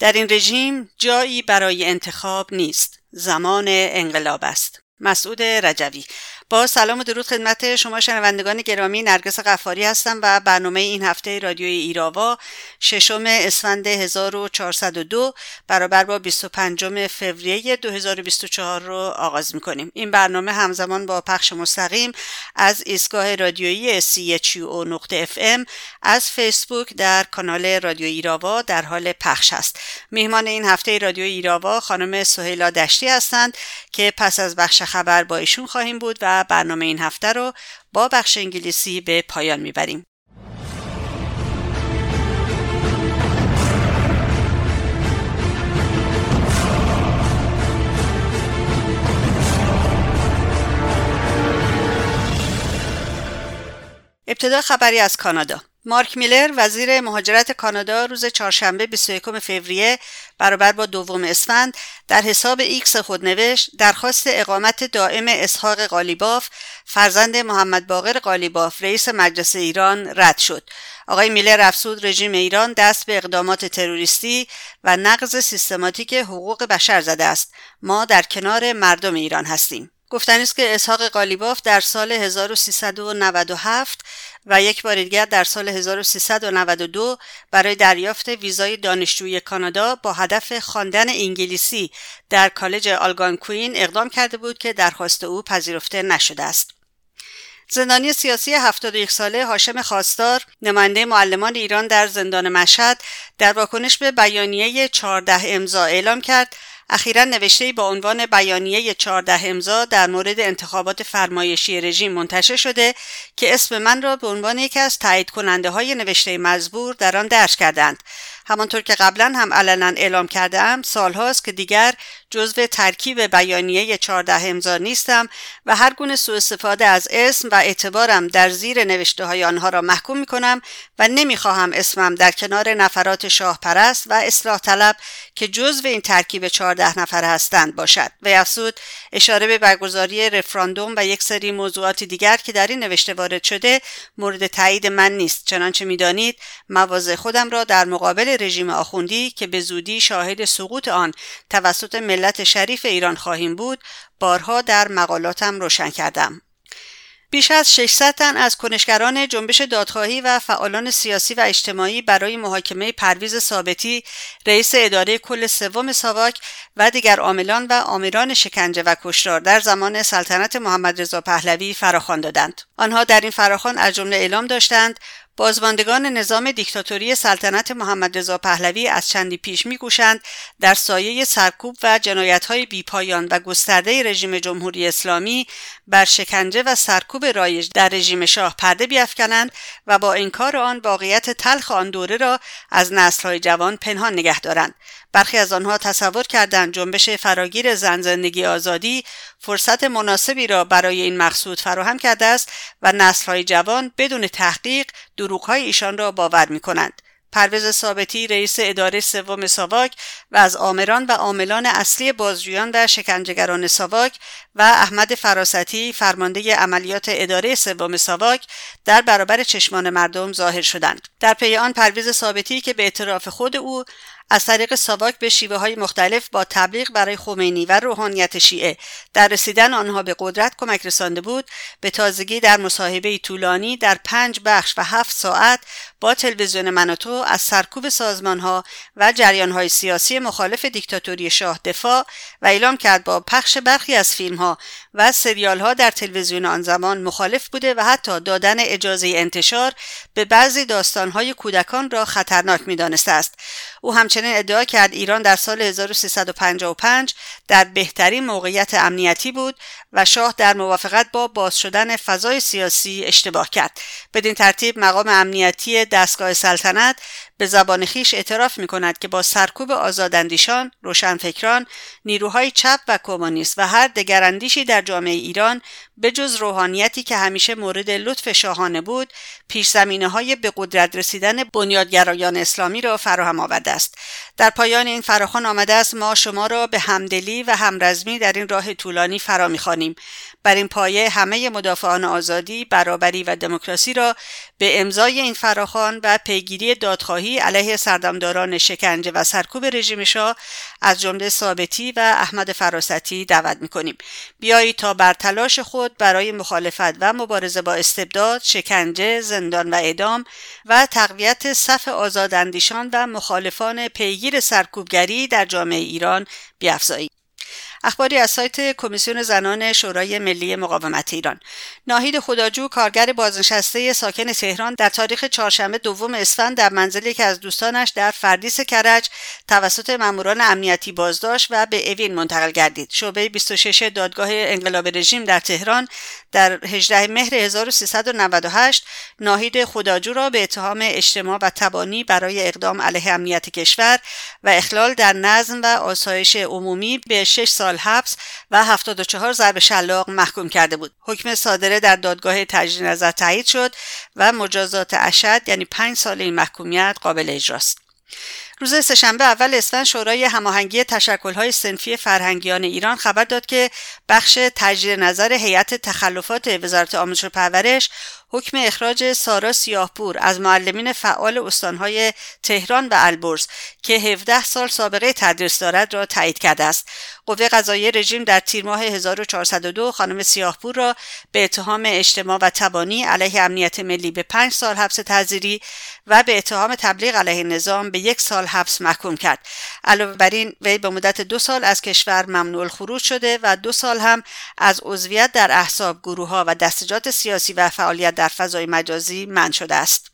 در این رژیم جایی برای انتخاب نیست. زمان انقلاب است. مسعود رجوی. با سلام و درود خدمت شما شنوندگان گرامی. نرگس قفاری هستم و برنامه این هفته رادیوی ایراوا ششم اسفند 1402 برابر با 25 فوریه 2024 رو آغاز می‌کنیم. این برنامه همزمان با پخش مستقیم از ایستگاه رادیویی او نقطه ام از فیسبوک در کانال رادیو ایراوا در حال پخش است. میهمان این هفته رادیو ایراوا خانم سهیلا دشتی هستند که پس از بخش خبر با ایشون خواهیم بود و برنامه این هفته رو با بخش انگلیسی به پایان می‌بریم. ابتدا خبری از کانادا مارک میلر وزیر مهاجرت کانادا روز چهارشنبه 21 فوریه برابر با دوم اسفند در حساب ایکس خود نوشت درخواست اقامت دائم اسحاق قالیباف فرزند محمد باقر قالیباف رئیس مجلس ایران رد شد. آقای میلر افسود رژیم ایران دست به اقدامات تروریستی و نقض سیستماتیک حقوق بشر زده است. ما در کنار مردم ایران هستیم. گفتنی است که اسحاق قالیباف در سال 1397 و یک بار دیگر در سال 1392 برای دریافت ویزای دانشجوی کانادا با هدف خواندن انگلیسی در کالج آلگان کوین اقدام کرده بود که درخواست او پذیرفته نشده است. زندانی سیاسی 71 ساله هاشم خواستار نماینده معلمان ایران در زندان مشهد در واکنش به بیانیه 14 امضا اعلام کرد اخیرا نوشته با عنوان بیانیه 14 امضا در مورد انتخابات فرمایشی رژیم منتشر شده که اسم من را به عنوان یکی از تایید کننده های نوشته مزبور در آن درج کردند. همانطور که قبلا هم علنا اعلام کرده ام سالهاست که دیگر جزو ترکیب بیانیه 14 امضا نیستم و هر گونه سوء استفاده از اسم و اعتبارم در زیر نوشته های آنها را محکوم می کنم و نمی‌خواهم اسمم در کنار نفرات شاه پرست و اصلاح طلب که جزو این ترکیب 14 نفر هستند باشد. و افزود اشاره به برگزاری رفراندوم و یک سری موضوعات دیگر که در این نوشته وارد شده مورد تایید من نیست. چنانچه می‌دانید مواضع خودم را در مقابل رژیم آخوندی که به زودی شاهد سقوط آن توسط ملت شریف ایران خواهیم بود بارها در مقالاتم روشن کردم. بیش از 600 تن از کنشگران جنبش دادخواهی و فعالان سیاسی و اجتماعی برای محاکمه پرویز ثابتی رئیس اداره کل سوم ساواک و دیگر عاملان و آمیران شکنجه و کشتار در زمان سلطنت محمد رضا پهلوی فراخوان دادند. آنها در این فراخوان از جمله اعلام داشتند بازماندگان نظام دیکتاتوری سلطنت محمد رضا پهلوی از چندی پیش میکوشند در سایه سرکوب و جنایت‌های بیپایان و گسترده رژیم جمهوری اسلامی بر شکنجه و سرکوب رایج در رژیم شاه پرده بیافکنند و با انکار آن واقعیت تلخ آن دوره را از نسل‌های جوان پنهان نگه دارند برخی از آنها تصور کردند جنبش فراگیر زن زندگی آزادی فرصت مناسبی را برای این مقصود فراهم کرده است و نسلهای جوان بدون تحقیق دروغهای ایشان را باور می کنند. پرویز ثابتی رئیس اداره سوم ساواک و از آمران و عاملان اصلی بازجویان و شکنجهگران ساواک و احمد فراستی فرمانده عملیات اداره سوم ساواک در برابر چشمان مردم ظاهر شدند. در پی آن پرویز ثابتی که به اعتراف خود او از طریق ساواک به شیوه های مختلف با تبلیغ برای خمینی و روحانیت شیعه در رسیدن آنها به قدرت کمک رسانده بود به تازگی در مصاحبه طولانی در پنج بخش و هفت ساعت با تلویزیون منوتو از سرکوب سازمان ها و جریان های سیاسی مخالف دیکتاتوری شاه دفاع و اعلام کرد با پخش برخی از فیلم ها و سریال ها در تلویزیون آن زمان مخالف بوده و حتی دادن اجازه انتشار به بعضی داستان های کودکان را خطرناک می‌دانسته است. او همچنین ادعا کرد ایران در سال 1355 در بهترین موقعیت امنیتی بود و شاه در موافقت با باز شدن فضای سیاسی اشتباه کرد. بدین ترتیب مقام امنیتی دستگاه سلطنت به زبان خیش اعتراف می کند که با سرکوب آزاداندیشان، روشنفکران، نیروهای چپ و کمونیست و هر دگراندیشی در جامعه ایران به جز روحانیتی که همیشه مورد لطف شاهانه بود، پیش زمینه های به قدرت رسیدن بنیادگرایان اسلامی را فراهم آورده است. در پایان این فراخان آمده است ما شما را به همدلی و همرزمی در این راه طولانی فرا می‌خوانیم بر این پایه همه مدافعان آزادی، برابری و دموکراسی را به امضای این فراخان و پیگیری دادخواهی علیه سردمداران شکنجه و سرکوب رژیم شاه از جمله ثابتی و احمد فراستی دعوت می‌کنیم. بیایید تا بر تلاش خود برای مخالفت و مبارزه با استبداد شکنجه زندان و اعدام و تقویت صف آزاداندیشان و مخالفان پیگیر سرکوبگری در جامعه ایران بیافزاییم. اخباری از سایت کمیسیون زنان شورای ملی مقاومت ایران. ناهید خداجو کارگر بازنشسته ساکن تهران در تاریخ چهارشنبه دوم اسفند در منزل که از دوستانش در فردیس کرج توسط ماموران امنیتی بازداشت و به اوین منتقل گردید. شعبه 26 دادگاه انقلاب رژیم در تهران در 18 مهر 1398 ناهید خداجو را به اتهام اجتماع و تبانی برای اقدام علیه امنیت کشور و اخلال در نظم و آسایش عمومی به 6 سال حبس و 74 ضرب شلاق محکوم کرده بود. حکم صادره در دادگاه تجدید نظر تایید شد و مجازات اشد یعنی 5 سال این محکومیت قابل اجراست. روز سهشنبه اول اسفند شورای هماهنگی تشکل‌های سنفی فرهنگیان ایران خبر داد که بخش تجدید نظر هیئت تخلفات وزارت آموزش و پرورش حکم اخراج سارا سیاهپور از معلمین فعال استانهای تهران و البرز که 17 سال سابقه تدریس دارد را تایید کرده است. قوه قضایی رژیم در تیر ماه 1402 خانم سیاهپور را به اتهام اجتماع و تبانی علیه امنیت ملی به 5 سال حبس تعزیری و به اتهام تبلیغ علیه نظام به یک سال حبس محکوم کرد. علاوه بر این وی به مدت دو سال از کشور ممنوع خروج شده و دو سال هم از عضویت در احزاب گروه ها و دستجات سیاسی و فعالیت در فضای مجازی من شده است.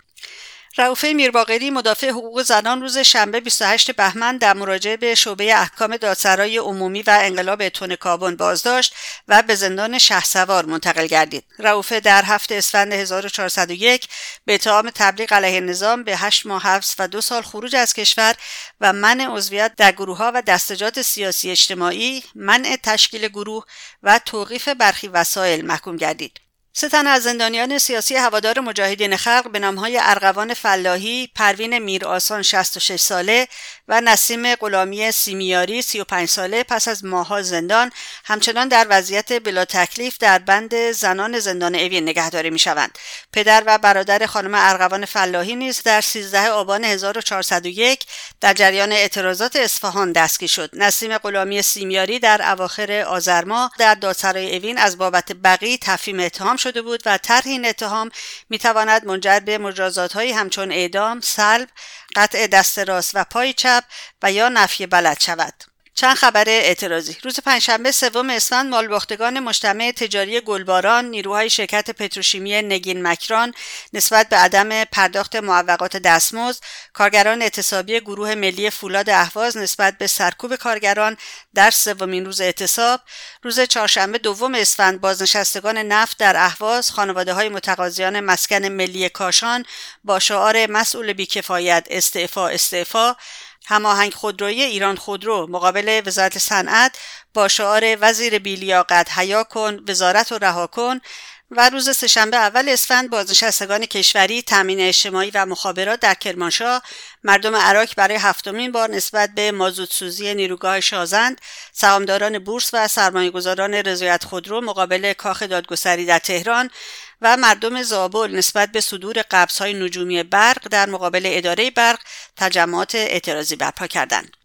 رعوفه میرباقری مدافع حقوق زنان روز شنبه 28 بهمن در مراجعه به شعبه احکام دادسرای عمومی و انقلاب تون کابون بازداشت و به زندان شهسوار منتقل گردید. رعوفه در هفته اسفند 1401 به اتهام تبلیغ علیه نظام به 8 ماه حبس و دو سال خروج از کشور و منع عضویت در گروه ها و دستجات سیاسی اجتماعی، منع تشکیل گروه و توقیف برخی وسایل محکوم گردید. سه تن از زندانیان سیاسی هوادار مجاهدین خلق به نامهای ارغوان فلاحی، پروین میر آسان 66 ساله و نسیم غلامی سیمیاری 35 ساله پس از ماها زندان همچنان در وضعیت بلا تکلیف در بند زنان زندان اوین نگهداری می شوند. پدر و برادر خانم ارغوان فلاحی نیز در 13 آبان 1401 در جریان اعتراضات اصفهان دستگیر شد. نسیم غلامی سیمیاری در اواخر آذر در دادسرای اوین از بابت بقی تفهیم اتهام شده بود و طرح این اتهام می تواند منجر به مجازات های همچون اعدام، سلب، قطع دست راست و پای چپ و یا نفی بلد شود. چند خبر اعتراضی. روز پنجشنبه سوم اسفند مالباختگان مجتمع تجاری گلباران نیروهای شرکت پتروشیمی نگین مکران نسبت به عدم پرداخت معوقات دستمزد کارگران اعتصابی گروه ملی فولاد اهواز نسبت به سرکوب کارگران در سومین روز اعتصاب. روز چهارشنبه دوم اسفند بازنشستگان نفت در اهواز خانواده های متقاضیان مسکن ملی کاشان با شعار مسئول بیکفایت استعفا استعفا. هماهنگ خودروی ایران خودرو مقابل وزارت صنعت با شعار وزیر بیلیاقت حیا کن وزارت و رها کن و روز سهشنبه اول اسفند بازنشستگان کشوری تامین اجتماعی و مخابرات در کرمانشاه مردم عراق برای هفتمین بار نسبت به مازوتسوزی نیروگاه شازند سهامداران بورس و سرمایهگذاران رضایت خودرو مقابل کاخ دادگستری در تهران و مردم زابل نسبت به صدور های نجومی برق در مقابل اداره برق تجمعات اعتراضی برپا کردند.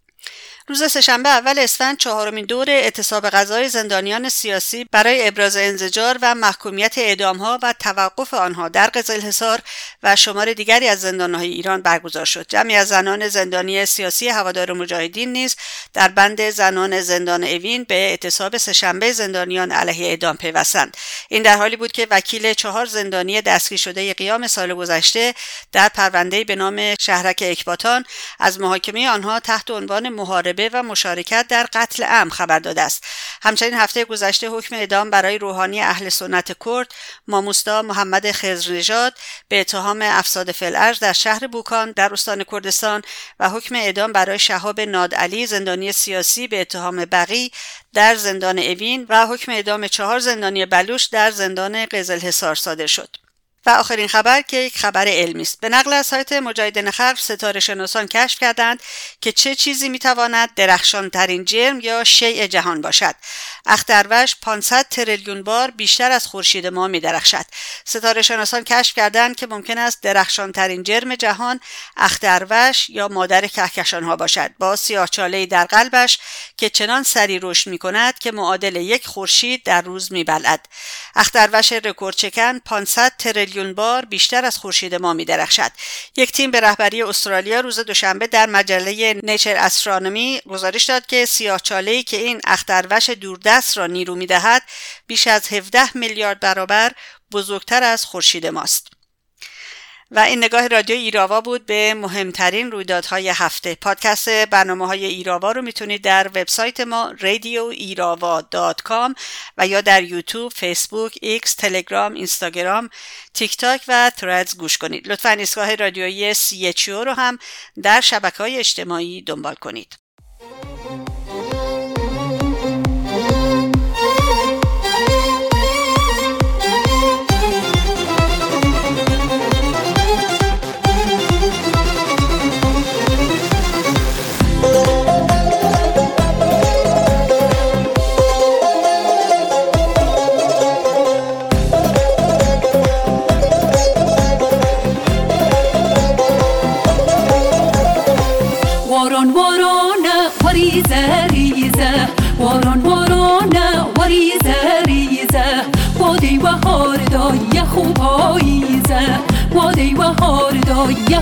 روز سهشنبه اول اسفند چهارمین دور اعتصاب غذای زندانیان سیاسی برای ابراز انزجار و محکومیت اعدامها و توقف آنها در قزلحصار و شمار دیگری از زندانهای ایران برگزار شد. جمعی از زنان زندانی سیاسی هوادار مجاهدین نیز در بند زنان زندان اوین به اعتصاب سهشنبه زندانیان علیه اعدام پیوستند. این در حالی بود که وکیل چهار زندانی دستگیر شده قیام سال گذشته در پرونده به نام شهرک اکباتان از محاکمه آنها تحت عنوان محاربه و مشارکت در قتل ام خبر داده است. همچنین هفته گذشته حکم اعدام برای روحانی اهل سنت کرد ماموستا محمد خضرنژاد به اتهام افساد فلعرج در شهر بوکان در استان کردستان و حکم اعدام برای شهاب نادعلی زندانی سیاسی به اتهام بقی در زندان اوین و حکم اعدام چهار زندانی بلوش در زندان قزلحصار صادر شد. و آخرین خبر که یک خبر علمی است. به نقل از سایت مجاهدین خلق ستاره شناسان کشف کردند که چه چیزی می‌تواند درخشان ترین جرم یا شیء جهان باشد. اختروش 500 تریلیون بار بیشتر از خورشید ما می درخشد ستاره شناسان کشف کردند که ممکن است درخشان ترین جرم جهان اختروش یا مادر کهکشان ها باشد. با سیاهچاله در قلبش که چنان سری رشد می کند که معادل یک خورشید در روز می بلد اختروش رکورد چکن 500 تریلیون بار بیشتر از خورشید ما می درخشد یک تیم به رهبری استرالیا روز دوشنبه در مجله نیچر استرانومی گزارش داد که سیاهچاله که این اختروش دورده دست را نیرو می دهد بیش از 17 میلیارد برابر بزرگتر از خورشید ماست. و این نگاه رادیو ایراوا بود به مهمترین رویدادهای هفته پادکست برنامه های ایراوا رو می‌تونید در وبسایت ما ایراوا و یا در یوتیوب، فیسبوک، ایکس، تلگرام، اینستاگرام، تیک تاک و Threads گوش کنید. لطفا ایستگاه رادیویی سی رو هم در شبکه های اجتماعی دنبال کنید.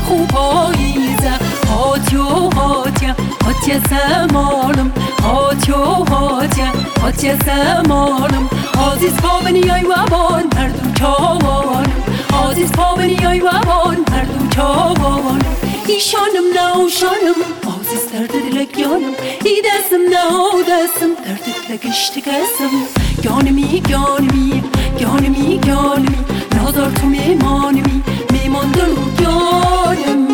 خوب پاییزه هاتیو هاتیا هاتیا سمالم هاتیو هاتیا هاتیا سمالم عزیز پا بنیای و بان هر دو چاوانم عزیز پا بنیای و بان هر دو چاوانم ایشانم نوشانم عزیز درد دلگیانم ای دستم نو دستم. درد دلگشت کسم گانمی گانمی گانمی گانمی نادار تو میمانمی میماندن بی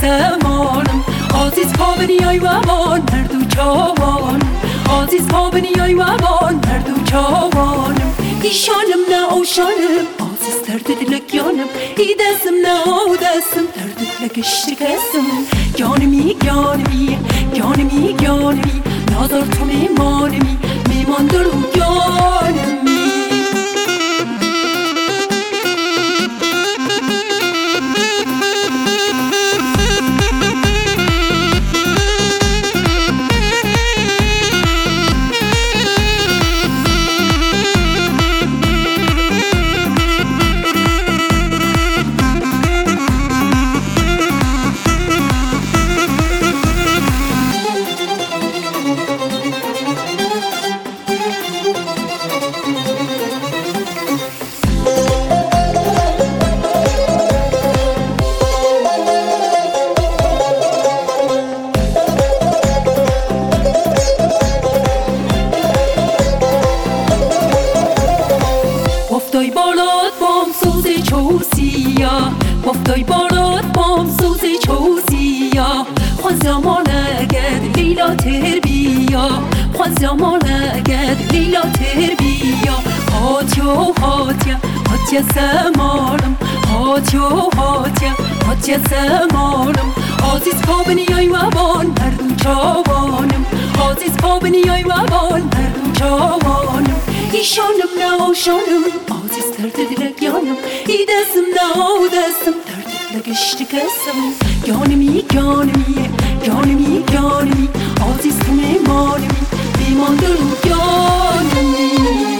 سمالم عزیز پا بنیای و بان هر دو چاوانم عزیز پا بنیای و بان هر دو چاوانم ایشانم نه اوشانم درد دلگیانم ای دستم نه دستم درد دلگش شکستم. گانمی گانمی گانمی گانمی نادار تو میمانمی میمان دلو گانمی کسم گانمی گانمی گانمی گانمی عزیز تمه مانمی بیمان دلو گانمی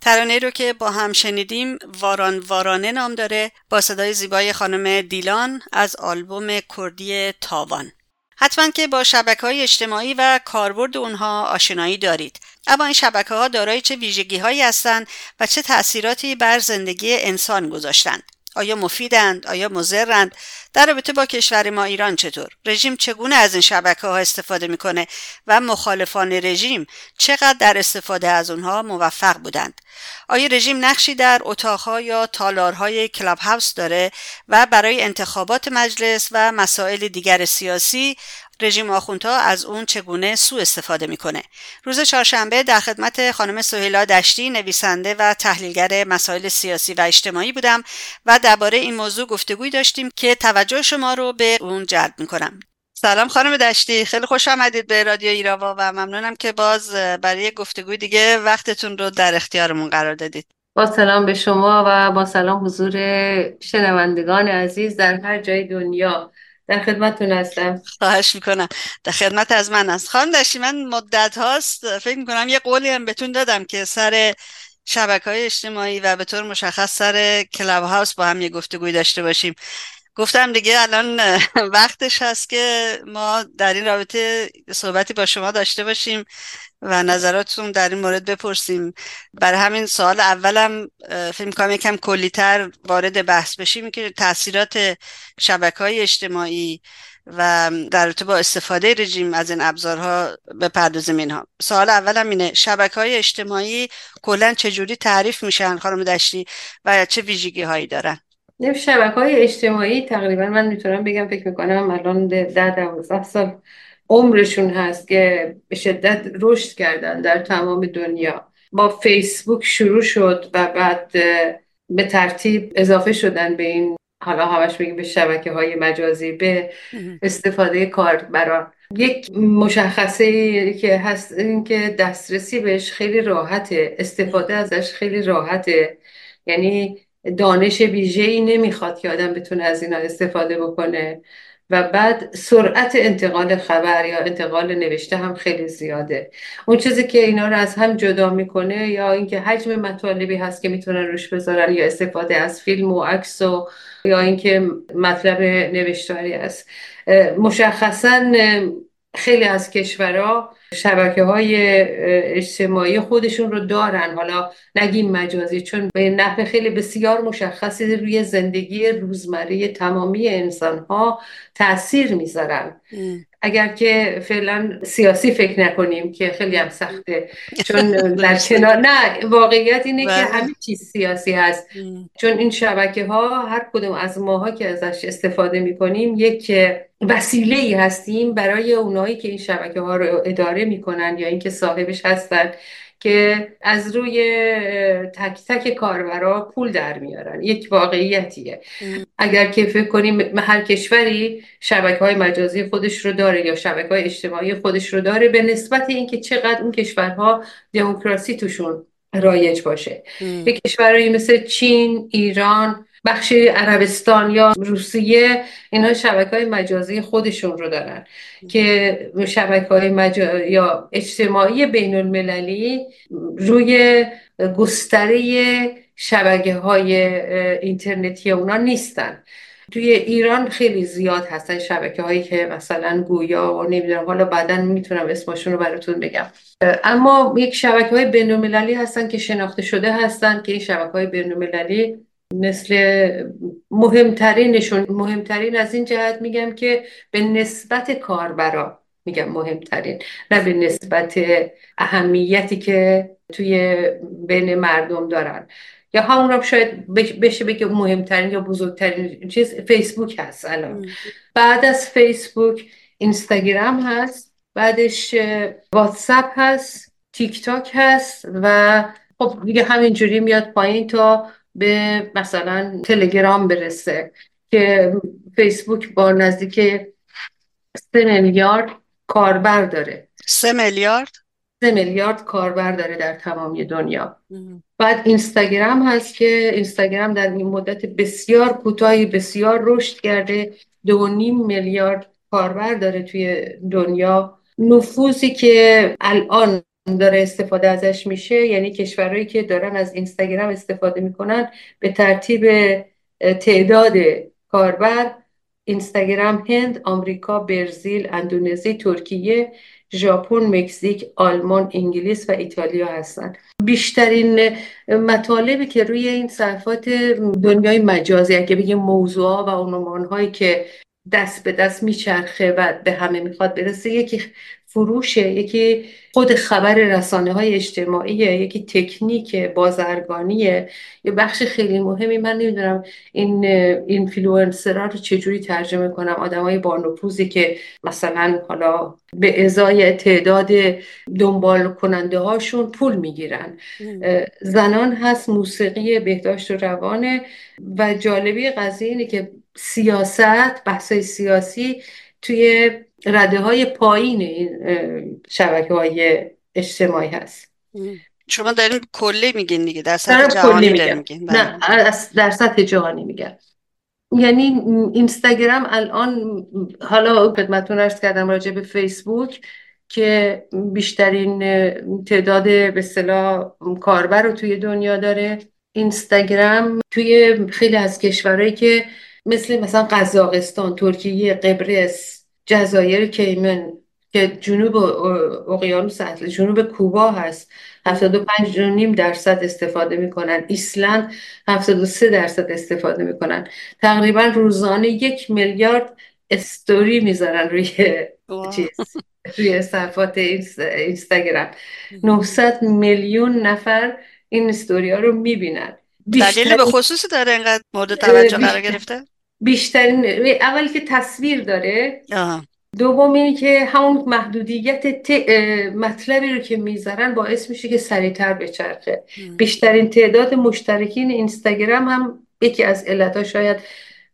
ترانه رو که با هم شنیدیم واران وارانه نام داره با صدای زیبای خانم دیلان از آلبوم کردی تاوان. حتما که با شبکه های اجتماعی و کاربرد اونها آشنایی دارید. اما این شبکه ها دارای چه ویژگی هایی هستند و چه تأثیراتی بر زندگی انسان گذاشتند. آیا مفیدند؟ آیا مضرند؟ در رابطه با کشور ما ایران چطور؟ رژیم چگونه از این شبکه ها استفاده می‌کنه و مخالفان رژیم چقدر در استفاده از اونها موفق بودند؟ آیا رژیم نقشی در اتاقها یا تالارهای کلاب هاوس داره و برای انتخابات مجلس و مسائل دیگر سیاسی رژیم آخوندها از اون چگونه سوء استفاده می‌کنه؟ روز چهارشنبه در خدمت خانم سهیلا دشتی نویسنده و تحلیلگر مسائل سیاسی و اجتماعی بودم و درباره این موضوع گفتگوی داشتیم که توجه شما رو به اون جلب می‌کنم. سلام خانم دشتی خیلی خوش آمدید به رادیو ایراوا و ممنونم که باز برای گفتگوی دیگه وقتتون رو در اختیارمون قرار دادید. با سلام به شما و با سلام حضور شنوندگان عزیز در هر جای دنیا. در خدمتتون هستم. خواهش می‌کنم. در خدمت از من است. خانم دشتی من مدت هاست فکر می‌کنم یه قولی هم بهتون دادم که سر شبکه های اجتماعی و به طور مشخص سر کلاب هاوس با هم یه گفتگوی داشته باشیم. گفتم دیگه الان وقتش هست که ما در این رابطه صحبتی با شما داشته باشیم و نظراتتون در این مورد بپرسیم. برای همین سوال اولم فکر می‌کنم یکم کلیتر وارد بحث بشیم که تاثیرات شبکه های اجتماعی و در رابطه با استفاده رژیم از این ابزارها بپردازیم اینها. سوال اولم اینه شبکه های اجتماعی کلا چجوری تعریف میشن خانم دشتی و چه ویژگی هایی دارن؟ شبکه های اجتماعی تقریبا من می‌تونم بگم فکر می‌کنم الان ده دوازده سال عمرشون هست که به شدت رشد کردن در تمام دنیا. با فیسبوک شروع شد و بعد به ترتیب اضافه شدن به این حالا همش بگیم به شبکه های مجازی به استفاده کاربران یک مشخصه که هست این که دسترسی بهش خیلی راحته استفاده ازش خیلی راحته. یعنی دانش ای نمی‌خواد که آدم بتونه از اینا استفاده بکنه. و بعد سرعت انتقال خبر یا انتقال نوشته هم خیلی زیاده. اون چیزی که اینا رو از هم جدا می‌کنه یا اینکه حجم مطالبی هست که می‌تونن روش بذارن یا استفاده از فیلم و عکس و یا اینکه مطلب نوشتاری است مشخصا خیلی از کشورها شبکه های اجتماعی خودشون رو دارن. حالا نگیم مجازی چون به نحو خیلی بسیار مشخصی روی زندگی روزمره تمامی انسان ها تاثیر می‌ذارن اگر که فعلا سیاسی فکر نکنیم که خیلی هم سخته چون در کنار نه واقعیت اینه که بله. همه چیز سیاسی هست. چون این شبکه ها هر کدوم از ماها که ازش استفاده می‌کنیم یک وسیله ای هستیم برای اونایی که این شبکه ها رو اداره می‌کنن یا اینکه صاحبش هستن. که از روی تک تک کاربرا پول در میارن. یک واقعیتیه. اگر که فکر کنیم هر کشوری شبکه های مجازی خودش رو داره یا شبکه های اجتماعی خودش رو داره به نسبت اینکه چقدر اون کشورها دموکراسی توشون رایج باشه. یک کشورهایی مثل چین، ایران، بخش عربستان یا روسیه اینها شبکه های مجازی خودشون رو دارن. که شبکه های مجا... یا اجتماعی بین المللی روی گستره شبکه های اینترنتی اونا نیستن. توی ایران خیلی زیاد هستن شبکه هایی که مثلا گویا و نمی‌دونم حالا بعدا می‌تونم اسمشون رو براتون بگم. اما یک شبکه های بین هستن که شناخته شده هستن که این شبکه های بین مثل مهمترینشون مهمترین از این جهت میگم که به نسبت کاربرا میگم مهمترین نه به نسبت اهمیتی که توی بین مردم دارن. یا همون هم شاید بشه بگه مهمترین یا بزرگترین چیز فیسبوک هست الان. بعد از فیسبوک اینستاگرام هست بعدش واتساپ هست تیک تاک هست و خب دیگه همینجوری میاد پایین تا به مثلا تلگرام برسه که فیسبوک با نزدیک سه میلیارد کاربر داره. سه میلیارد؟ سه میلیارد کاربر داره در تمامی دنیا. بعد اینستاگرام هست که اینستاگرام در این مدت بسیار کوتاهی بسیار رشد کرده. دو نیم میلیارد کاربر داره توی دنیا. نفوذی که الان داره استفاده ازش میشه یعنی کشورهایی که دارن از اینستاگرام استفاده می‌کنن به ترتیب تعداد کاربر اینستاگرام هند، آمریکا، برزیل، اندونزی، ترکیه، ژاپن، مکزیک، آلمان، انگلیس و ایتالیا هستند. بیشترین مطالبی که روی این صفحات دنیای مجازی اگه بگیم موضوع و عنوان هایی که دست به دست میچرخه و به همه می‌خواد برسه یکی فروشه یکی خود خبر رسانه های اجتماعی یکی تکنیک بازرگانیه. یه بخش خیلی مهمی من نمی‌دونم این اینفلوئنسرها رو چجوری ترجمه کنم. آدمای با نفوذی که مثلا حالا به ازای تعداد دنبال کننده هاشون پول می‌گیرن زنان هست موسیقی بهداشت و روانه. و جالبی قضیه اینه که سیاست بحثای سیاسی توی رده های پایین این شبکه های اجتماعی هست. شما دارین کلی میگین دیگه در سطح جهانی میگین. نه بله. در سطح جهانی میگن یعنی اینستاگرام الان حالا خدمتتون ارز کردم راجع به فیسبوک که بیشترین تعداد به اصطلاح کاربر رو توی دنیا داره. اینستاگرام توی خیلی از کشورهایی که مثل مثلا قزاقستان ترکیه قبرس جزایر کیمن که جنوب اقیانوس اطلس جنوب کوبا هست. 75 نیم درصد استفاده می‌کنن. ایسلند 73 درصد استفاده می‌کنن. تقریبا روزانه یک میلیارد استوری می‌ذارن روی چیز روی صفحات اینستاگرام. 900 میلیون نفر این استوری ها رو می‌بینن. دلیل به خصوصی داره اینقدر مورد توجه قرار گرفته؟ بیشترین اولی که تصویر داره دوم اینه که همون محدودیت مطلبی رو که می‌ذارن باعث میشه که سریعتر بچرخه. بیشترین تعداد مشترکین اینستاگرام هم یکی از علتها شاید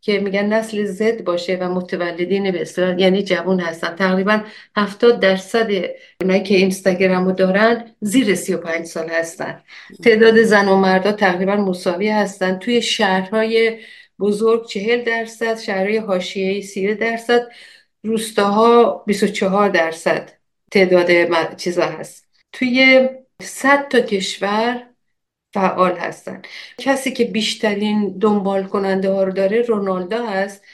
که میگن نسل زد باشه و متولدین به اصطلاح یعنی جوان هستن. تقریبا 70 درصد اونایی که اینستاگرام رو دارن زیر 35 سال هستن. تعداد زن و مردا تقریبا مساوی هستن. توی شهرهای بزرگ 40 درصد شهرهای حاشیه‌ای 30 درصد روستاها 24 درصد تعداد چیزا هست. توی 100 تا کشور فعال هستن. کسی که بیشترین دنبال کننده ها رو داره رونالدو هست.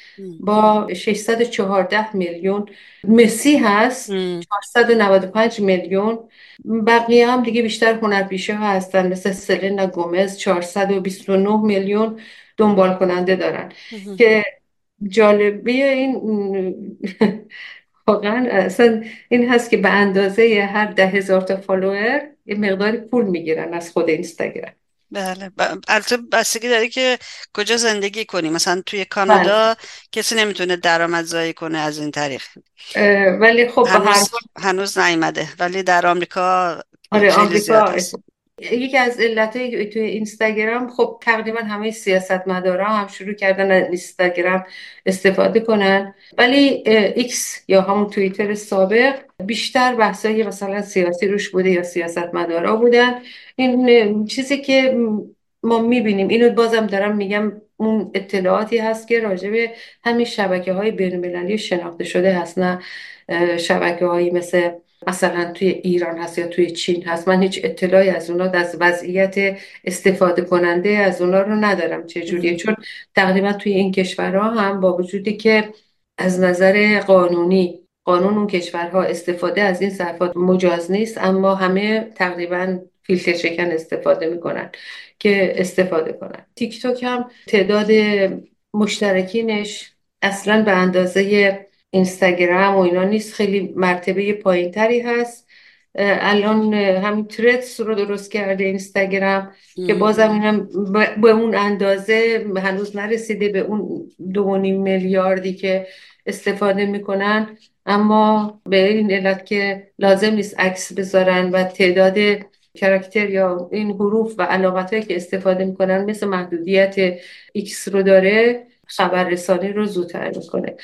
با 614 میلیون. مسی هست. 495 میلیون. بقیه هم دیگه بیشتر هنرپیشه ها هستن. مثل سلینا گومز 429 میلیون. دنبال کننده دارن. که جالبه این واقعا اصلا این هست که به اندازه هر ده هزار تا فالوور یه مقداری پول می‌گیرن از خود اینستاگرام. بله. البته بستگی داره که کجا زندگی کنی. مثلا توی کانادا بله. کسی نمی‌تونه درآمدزایی کنه از این طریق. ولی خب هنوز, هنوز نیومده. ولی در آمریکا آره آمریکا یکی از علتهای توی اینستاگرام خب تقریبا همه سیاست مدارا هم شروع کردن از اینستاگرام استفاده کنن. ولی ایکس یا همون توییتر سابق بیشتر بحثای مثلا سیاسی روش بوده یا سیاست مدارا بودن. این چیزی که ما می‌بینیم اینو بازم دارم میگم اون اطلاعاتی هست که راجع همین شبکه های بین شناخته شده هست نه شبکه هایی مثل مثلا توی ایران هست یا توی چین هست من هیچ اطلاعی از اونا از وضعیت استفاده کننده از اونا رو ندارم چجوریه. چون تقریبا توی این کشورها هم با وجودی که از نظر قانونی قانون اون کشورها استفاده از این صفحات مجاز نیست اما همه تقریبا فیلتر شکن استفاده می‌کنن که استفاده کنن. تیک توک هم تعداد مشترکینش اصلا به اندازه اینستاگرام و اینا نیست. خیلی مرتبه پایین تری هست. الان همین ترتس رو درست کرده اینستاگرام که بازم اینم به اون اندازه هنوز نرسیده به اون دو میلیاردی که استفاده می‌کنن. اما به این علت که لازم نیست عکس بذارن و تعداد character یا این حروف و علامت که استفاده می‌کنن مثل محدودیت ایکس رو داره. خبررسانی رو زودتر می‌کنه.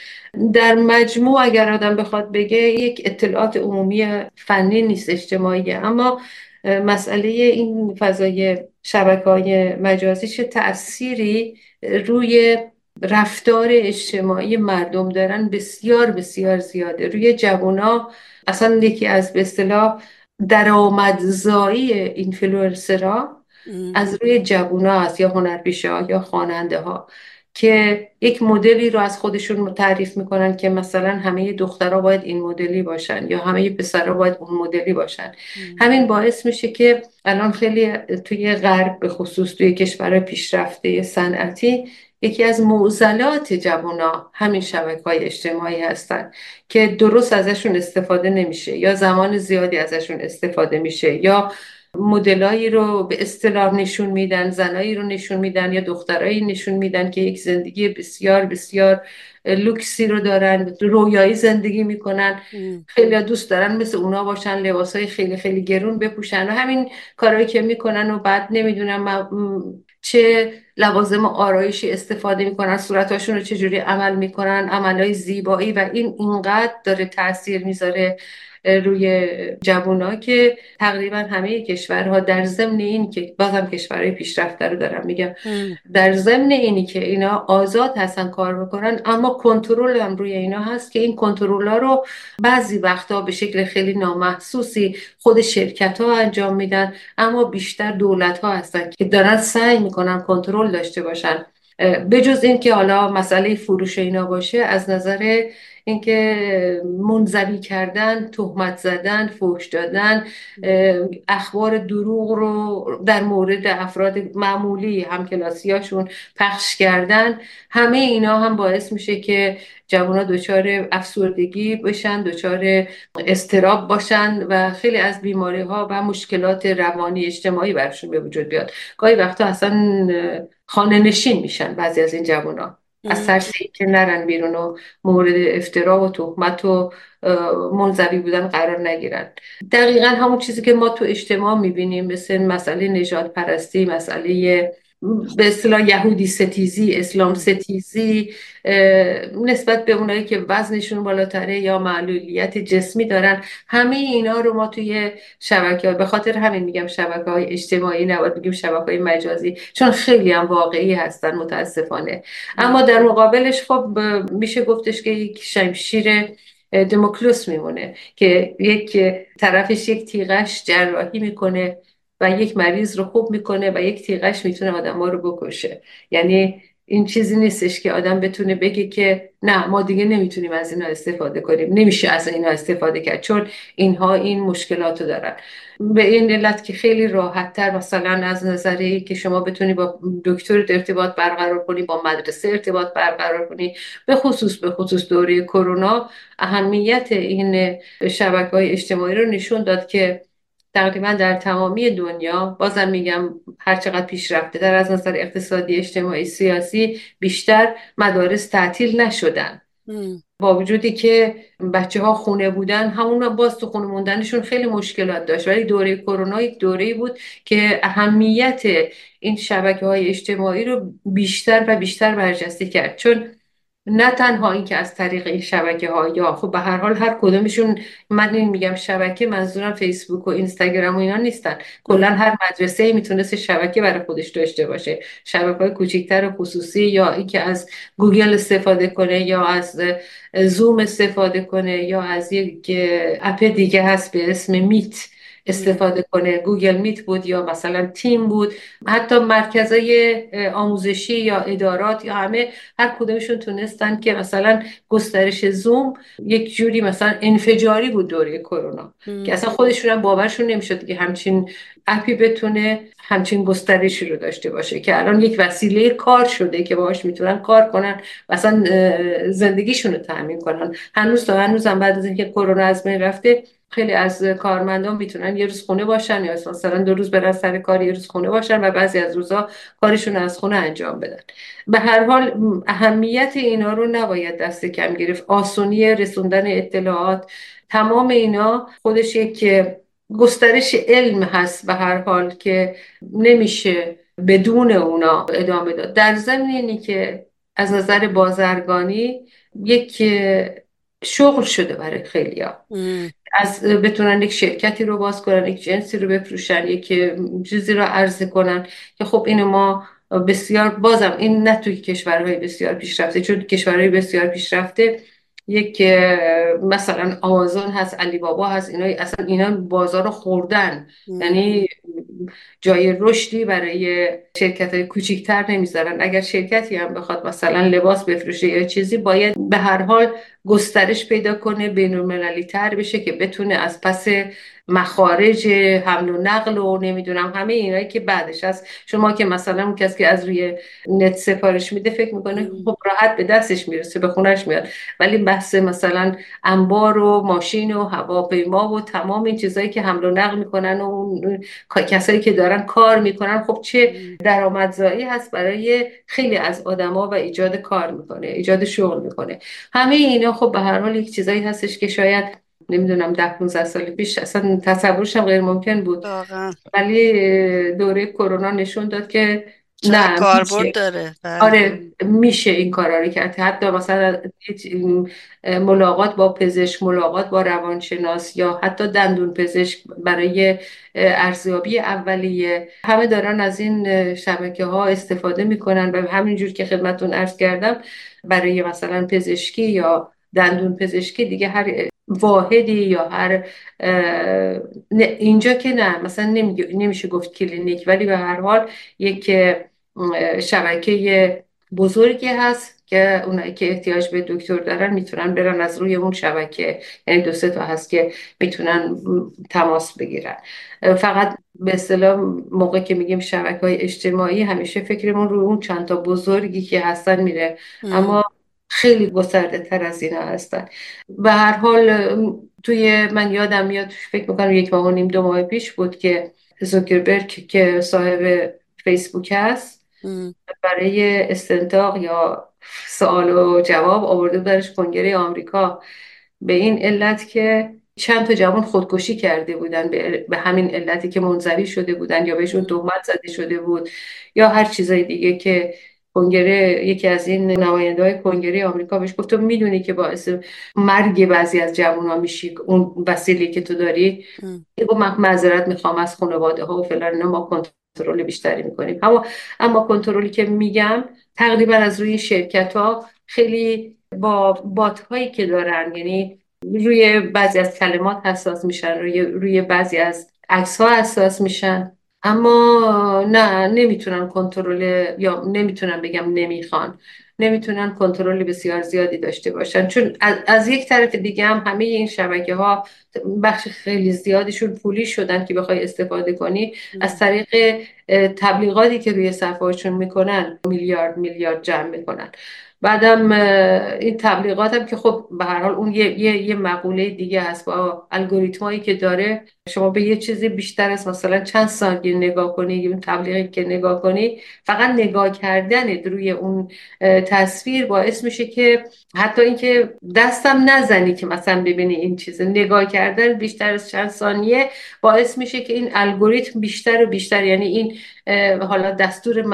در مجموع اگر آدم بخواد بگه یک اطلاعات عمومی فنی نیست اجتماعیه. اما مسئله این فضای شبکه های مجازی چه تأثیری روی رفتار اجتماعی مردم دارن بسیار بسیار زیاده. روی جوونا اصلا یکی از به اصطلاح درآمدزایی اینفلوئنسرها از روی جوونا هست یا هنرپیشه یا خواننده ها. که یک مدلی رو از خودشون تعریف می‌کنن که مثلا همه دخترها باید این مدلی باشن یا همه پسرها باید اون مدلی باشن. همین باعث میشه که الان خیلی توی غرب به خصوص توی کشور پیشرفته صنعتی یکی از معضلات جوونا همین شبکه های اجتماعی هستن که درست ازشون استفاده نمیشه یا زمان زیادی ازشون استفاده میشه یا مدلایی رو به اصطلاح نشون میدن زنایی رو نشون میدن یا دخترایی نشون میدن که یک زندگی بسیار بسیار لوکسی رو دارن رویایی زندگی می‌کنن. خیلی دوست دارن مثل اونا باشن لباس های خیلی خیلی گرون بپوشن و همین کارهایی که می‌کنن و بعد نمی‌دونم چه لوازم آرایشی استفاده می‌کنن صورتاشون رو چجوری عمل می‌کنن عملهای زیبایی و این اینقدر داره تاثیر می‌ذاره. روی جوونا که تقریبا همه کشورها در ضمن این که بازم کشورهای پیشرفته رو دارم میگم در ضمن اینی که اینا آزاد هستن کار بکنن اما کنترل هم روی اینا هست که این کنترل ها رو بعضی وقتا به شکل خیلی نامحسوسی خود شرکت ها انجام میدن اما بیشتر دولت ها هستن که دارن سعی می‌کنن کنترل داشته باشن. بجز این که حالا مسئله فروش اینا باشه از نظر اینکه منزوی کردن تهمت زدن فوش دادن اخبار دروغ رو در مورد افراد معمولی همکلاسیاشون پخش کردن. همه اینا هم باعث میشه که جوان دچار افسردگی بشن دچار استراب باشن و خیلی از بیماری ها و مشکلات روانی اجتماعی برشون به وجود بیاد. گاهی وقتا اصلا خانه نشین میشن بعضی از این جوان ها از ترس که نرن بیرون و مورد افترا و تهمت و منظوی بودن قرار نگیرن. دقیقا همون چیزی که ما تو اجتماع می‌بینیم مثل مسئله نجات پرستی مسئله به اصطلاح یهودی ستیزی اسلام ستیزی نسبت به اونایی که وزنشون بالاتره یا معلولیت جسمی دارن. همه اینا رو ما توی شبکه ها به خاطر همین میگم شبکه های اجتماعی نباید بگیم شبکه های مجازی چون خیلی هم واقعی هستن متاسفانه. اما در مقابلش خب میشه گفتش که یک شمشیر دموکلوس میمونه که یک طرفش یک تیغش جراحی می‌کنه. و یک مریض رو خوب می‌کنه و یک تیغش می‌تونه آدم ها رو بکشه. یعنی این چیزی نیستش که آدم بتونه بگه که نه ما دیگه نمی‌تونیم از اینا استفاده کنیم. نمیشه از اینا استفاده کرد چون اینها این مشکلات رو دارن. به این علت که خیلی راحت تر مثلا از نظری که شما بتونی با دکتر ارتباط برقرار کنی با مدرسه ارتباط برقرار کنی به خصوص به خصوص دوره کرونا اهمیت این شبکه های اجتماعی رو نشون داد که تقریبا در تمامی دنیا بازم میگم هر چقدر پیشرفته در از نظر اقتصادی اجتماعی سیاسی بیشتر مدارس تعطیل نشدن. با وجودی که بچه ها خونه بودن همون باز تو خونه موندنشون خیلی مشکلات داشت. ولی دوره کرونا یک دوره بود که اهمیت این شبکه های اجتماعی رو بیشتر و بیشتر برجسته کرد. چون نه تنها اینکه از طریق این شبکه ها یا خب به هر حال هر کدومشون من این میگم شبکه منظورم فیسبوک و اینستاگرام و اینا نیستن. کلا هر مدرسه می‌تونست شبکه برای خودش داشته باشه. شبکه های کوچیکتر و خصوصی یا اینکه از گوگل استفاده کنه یا از زوم استفاده کنه یا از یک اپ دیگه هست به اسم میت. استفاده کنه. گوگل میت بود یا مثلا تیم بود. حتی مرکزهای آموزشی یا ادارات یا همه هر کدومشون تونستن که مثلا گسترش زوم یک جوری مثلا انفجاری بود دوره کرونا. که اصلا خودشون هم باورشون نمی‌شد که همچین اپی بتونه همچین گسترشی رو داشته باشه. که الان یک وسیله کار شده که باهاش می‌تونن کار کنن و اصلا زندگیشون رو تأمین کنن. هنوز تا هنوز هم بعد از اینکه کرونا از بین رفته خیلی از کارمندان می‌تونن یه روز خونه باشن یا مثلا دو روز برن سر کار یه روز خونه باشن و بعضی از روزها کارشون از خونه انجام بدن. به هر حال اهمیت اینا رو نباید دست کم گرفت. آسونی رسوندن اطلاعات تمام اینا خودش یک گسترش علم هست به هر حال که نمیشه بدون اونا ادامه داد. در ضمن اینی که از نظر بازرگانی یک شغل شده برای خیلی ها. از بتونن یک شرکتی رو باز کنن یک جنسی رو بفروشن یک چیزی رو عرضه کنن که خب اینو ما بسیار بازم این نه توی کشورهای بسیار پیشرفته چون کشورهای بسیار پیشرفته یک مثلا آمازون هست علی بابا هست اینا اصلا اینا بازار رو خوردن. یعنی جای رشدی برای شرکت های کوچیکتر نمی‌ذارن. اگر شرکتی هم بخواد مثلا لباس بفروشه یا چیزی باید به هر حال گسترش پیدا کنه بین تر بشه که بتونه از پس مخارج حمل و نقل و نمی‌دونم همه اینایی که بعدش هست. شما که مثلا اون کسی که از روی نت سفارش میده فکر می‌کنه خب راحت به دستش می‌رسه به خونش میاد. ولی بحث مثلا انبار و ماشین و هواپیما و تمام این چیزایی که حمل و نقل می‌کنن و اون کسایی که کار می‌کنن. خب چه درآمدزایی هست برای خیلی از آدما و ایجاد کار می‌کنه ایجاد شغل می‌کنه. همه اینا خب به هر حال یک چیزایی هستش که شاید نمی‌دونم ده 15 سال پیش اصلا تصورش هم غیر ممکن بود ولی دوره کرونا نشون داد که نه کاربرد داره؟ بله. آره میشه این کارا رو کرد. حتی مثلا ملاقات با پزشک ملاقات با روانشناس یا حتی دندون پزشک برای ارزیابی اولیه. همه دارن از این شبکه ها استفاده می‌کنن و همینجور که خدمتون ارز کردم برای مثلا پزشکی یا دندون پزشکی دیگه هر واحدی یا هر اینجا که نه مثلا نمیشه گفت کلینیک ولی به هر حال یک شبکه بزرگی هست که اونایی که احتیاج به دکتر دارن می‌تونن برن از روی اون شبکه. یعنی دو سه تا هست که می‌تونن تماس بگیرن. فقط به اصطلاح موقع که میگیم شبکه های اجتماعی همیشه فکرمون رو اون چند تا بزرگی که هستن میره. اما خیلی گسترده تر از اینا هستن. به هر حال توی من یادم میاد فکر می‌کنم یک ماه و نیم دو ماه پیش بود که زوکربرگ که صاحب فیسبوک هست برای استنتاق یا سوال و جواب آورده بودنش کنگره آمریکا. به این علت که چند تا جوان خودکشی کرده بودن به همین علتی که منظوی شده بودن یا بهشون تهمت زده شده بود یا هر چیزای دیگه که کنگره یکی از این نماینده های کنگره آمریکا بهش گفت تو می‌دونی که باعث مرگ بعضی از جوان ها میشی اون وسیلی که تو داری؟ گفت معذرت می‌خوام از خانواده ها و فلان ما کنترل بیشتری می‌کنیم. اما اما کنترلی که میگم تقریبا از روی شرکت ها خیلی با بات هایی که دارن یعنی روی بعضی از کلمات حساس میشن روی روی بعضی از عکس ها حساس میشن. اما نه نمی‌تونن کنترل یا نمی‌تونن بگم نمی‌خوان. نمی‌تونن کنترل بسیار زیادی داشته باشن. چون از, یک طرف دیگه هم همه این شبکه ها بخش خیلی زیادیشون پولی شدن که بخوای استفاده کنی. از طریق تبلیغاتی که روی صفحهاشون می‌کنن میلیارد میلیارد جمع می‌کنن. بعدم این تبلیغات هم که خب به هر حال اون یه, یه،, یه مقوله دیگه هست با الگوریتمایی که داره. شما به یه چیزی بیشتر از مثلا چند ثانیه نگاه کنی اون تبلیغی که نگاه کنی فقط نگاه کردن روی اون تصویر باعث میشه که حتی اینکه دستم نزنی که مثلا ببینی این چیز نگاه کردن بیشتر از چند ثانیه باعث میشه که این الگوریتم بیشتر و بیشتر یعنی این حالا دستور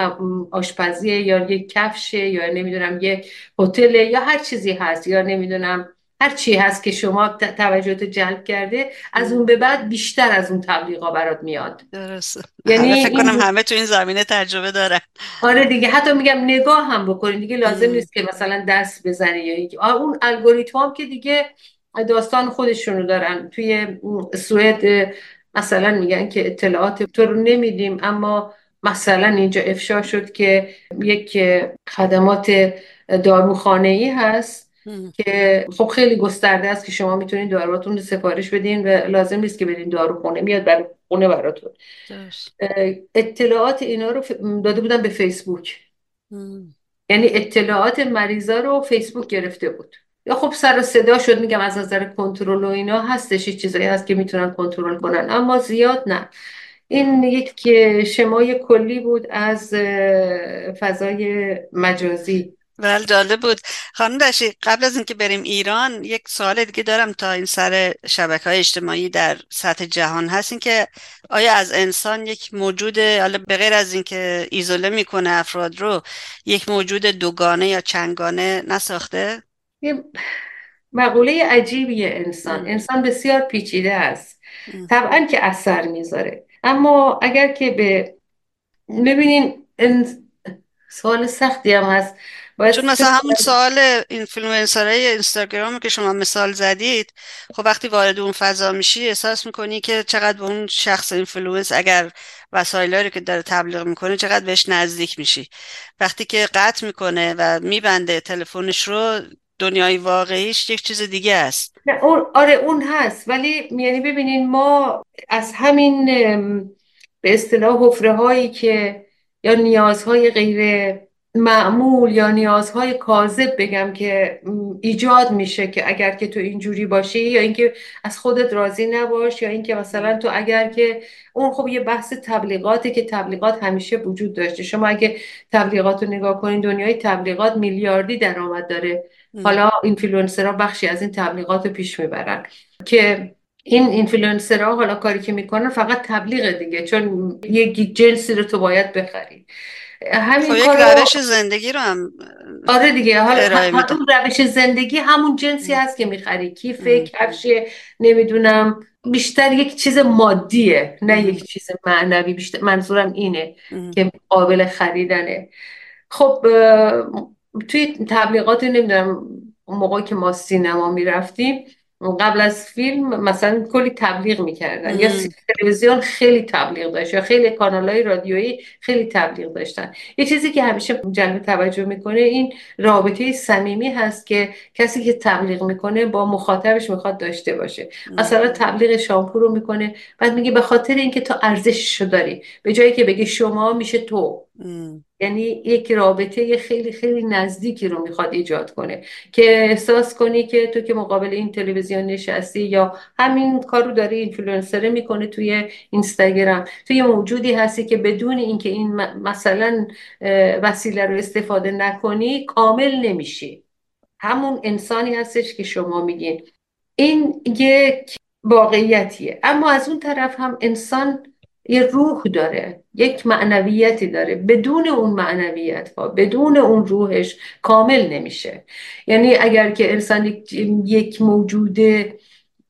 آشپزی یا یک کفشه یا نمی‌دونم یک هتل یا هر چیزی هست یا نمی‌دونم هر چی هست که شما توجهت جلب کرده از اون به بعد بیشتر از اون تبلیغا برات میاد. درسته. یعنی فکر کنم همه تو این زمینه تجربه دارن. آره دیگه حتی میگم نگاه هم بکنید دیگه لازم نیست که مثلا دست بزنی یا اون الگوریتم هم که دیگه داستان خودشونو دارن. توی سوئد مثلا میگن که اطلاعات تو رو نمیدیم اما مثلا اینجا افشا شد که یک خدمات داروخانه ای هست که خب خیلی گسترده است که شما می‌تونید دارواتون رو سفارش بدین و لازم نیست که برین داروخانه میاد برای خونه براتون. اطلاعات اینا رو داده بودن به فیسبوک. یعنی اطلاعات مریضا رو فیسبوک گرفته بود. یا خب سر و صدا شد میگم از نظر کنترل و اینا هستش چیزایی هست که می‌تونن کنترل کنن. اما زیاد نه. این یک شمای کلی بود از فضای مجازی. بله جالب بود. خانم داشتی قبل از اینکه بریم ایران یک سوال دیگه دارم تا این سر شبکه های اجتماعی در سطح جهان هست. این که آیا از انسان یک موجود حالا به غیر از اینکه ایزوله می‌کنه افراد رو یک موجود دوگانه یا چنگانه نساخته؟ یه مقوله عجیبیه انسان. انسان بسیار پیچیده است. طبعا که اثر می‌ذاره. اما اگر که به ببینین سوال سختی هم هست. چون مثلا همون سوال اینفلوئنسرهای اینستاگرام که شما مثال زدید خب وقتی وارد اون فضا میشی احساس می‌کنی که چقدر به اون شخص اینفلوئنسر اگر وسایلی رو که داره تبلیغ می‌کنه چقدر بهش نزدیک میشی. وقتی که قطع می‌کنه و میبنده تلفنش رو دنیای واقعیش یک چیز دیگه است. آره اون هست. ولی یعنی ببینین ما از همین به اصطلاح حفره هایی که یا نیازهای غیر معمول یا نیازهای کاذب بگم که ایجاد میشه که اگر که تو اینجوری باشی یا اینکه از خودت راضی نباش یا اینکه مثلا تو اگر که اون خب یه بحث تبلیغاتی که تبلیغات همیشه وجود داشته. شما اگه تبلیغات رو نگاه کنین دنیای تبلیغات میلیاردی درآمد داره. حالا اینفلوئنسرها بخشی از این تبلیغات رو پیش می‌برن که این اینفلوئنسرها حالا کاری که می‌کنن فقط تبلیغ دیگه چون یک جنسی رو تو باید بخری. همین خب یک روش زندگی رو هم آره دیگه حالا همون روش زندگی همون جنسی هست که می‌خری. کیف کفش نمی‌دونم. بیشتر یک چیز مادیه نه یک چیز معنوی. بیشتر منظورم اینه که قابل خریدنه. خب توی تبلیغات نمی‌دونم اون موقع که ما سینما می‌رفتیم قبل از فیلم مثلا کلی تبلیغ می‌کردن. یا تلویزیون خیلی تبلیغ داشت یا خیلی کانال های رادیویی خیلی تبلیغ داشتن. یه چیزی که همیشه جلب توجه می‌کنه این رابطه صمیمی هست که کسی که تبلیغ می‌کنه با مخاطبش می‌خواد داشته باشه. مثلا تبلیغ شامپو رو می‌کنه بعد میگه به خاطر اینکه تو ارزششو داری. به جایی که بگه شما میشه تو. یعنی یک رابطه خیلی خیلی نزدیکی رو می‌خواد ایجاد کنه که احساس کنی که تو که مقابل این تلویزیون نشستی یا همین کار رو داره اینفلوئنسر می‌کنه توی اینستاگرام. توی موجودی هستی که بدون اینکه این مثلا وسیله رو استفاده نکنی کامل نمیشی. همون انسانی هستش که شما میگین. این یک واقعیتیه. اما از اون طرف هم انسان یه روح داره یک معنویتی داره. بدون اون معنویت ها بدون اون روحش کامل نمیشه. یعنی اگر که انسان یک موجود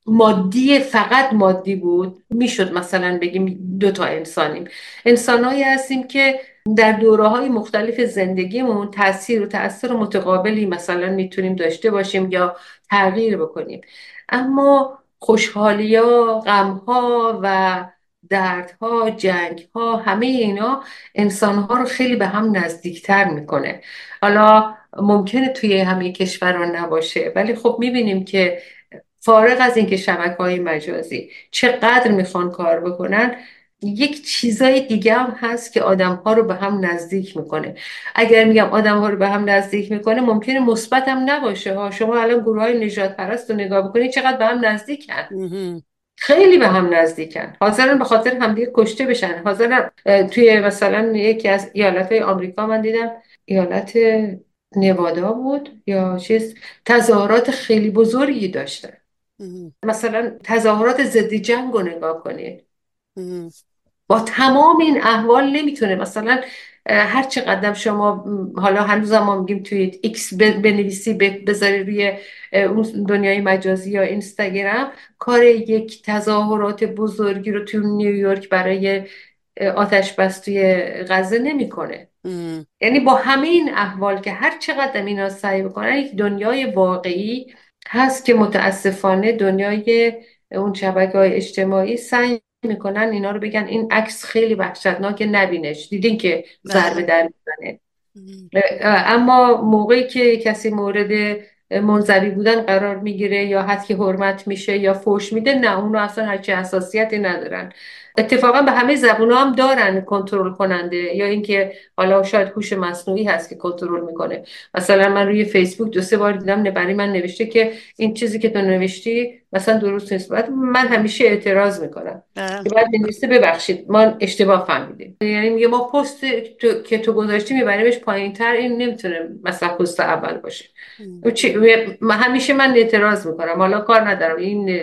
مادی فقط مادی بود می‌شد مثلا بگیم دو تا انسانیم. انسانهایی هستیم که در دوره های مختلف زندگیمون تاثیر و تاثیر متقابلی مثلا می‌تونیم داشته باشیم یا تغییر بکنیم. اما خوشحالی ها غم ها و دردها جنگها همه اینا انسانها رو خیلی به هم نزدیکتر می‌کنه. حالا ممکنه توی همه کشوران نباشه ولی خب می‌بینیم که فارغ از اینکه شبکه های مجازی چقدر می‌خوان کار بکنن یک چیزای دیگه هم هست که آدم ها رو به هم نزدیک می‌کنه. اگر میگم آدم ها رو به هم نزدیک می‌کنه ممکنه مثبت هم نباشه. ها شما الان گروه های نجات پرست رو نگاه بکنید چقدر به هم نزدیکن. خیلی به هم نزدیکن. حاضرن به خاطر همدیگه کشته بشن. حاضرن توی مثلا یکی از ایالت های آمریکا من دیدم ایالت نوادا بود یا چیز تظاهرات خیلی بزرگی داشتن. مثلا تظاهرات ضد جنگ رو نگاه کنید. با تمام این احوال نمی‌تونه مثلا هر چقدر شما حالا هنوز ما میگیم توی ایکس بنویسی بذاری روی اون دنیای مجازی یا اینستاگرام کار یک تظاهرات بزرگی رو توی نیویورک برای آتش بس توی غزه نمی‌کنه. یعنی با همه این احوال که هر چقدر اینا سعی بکنن یک دنیای واقعی هست که متاسفانه دنیای اون شبکه های اجتماعی سعی می‌کنن اینا رو بگن این عکس خیلی وحشتناک نبینش. دیدین که ضربه بله. در می‌زنه. اما موقعی که کسی مورد منظوی بودن قرار می‌گیره یا حد که حرمت میشه یا فوش میده نه اونو اصلا هرچی حساسیتی ندارن. اتفاقا به همه زبون هم دارن کنترل کننده یا اینکه حالا شاید هوش مصنوعی هست که کنترل می‌کنه. مثلا من روی فیسبوک دو سه بار دیدم برای من نوشته که این چیزی که تو نوشتی مثلا درست نیست. بعد من همیشه اعتراض می‌کنم. که بعد نوشته ببخشید ما اشتباه فهمیدیم. یعنی میگه ما پست که تو گذاشتی میبریمش پایین تر این نمی‌تونه مثلا پست اول باشه. همیشه من اعتراض می‌کنم. حالا کار ندارم. این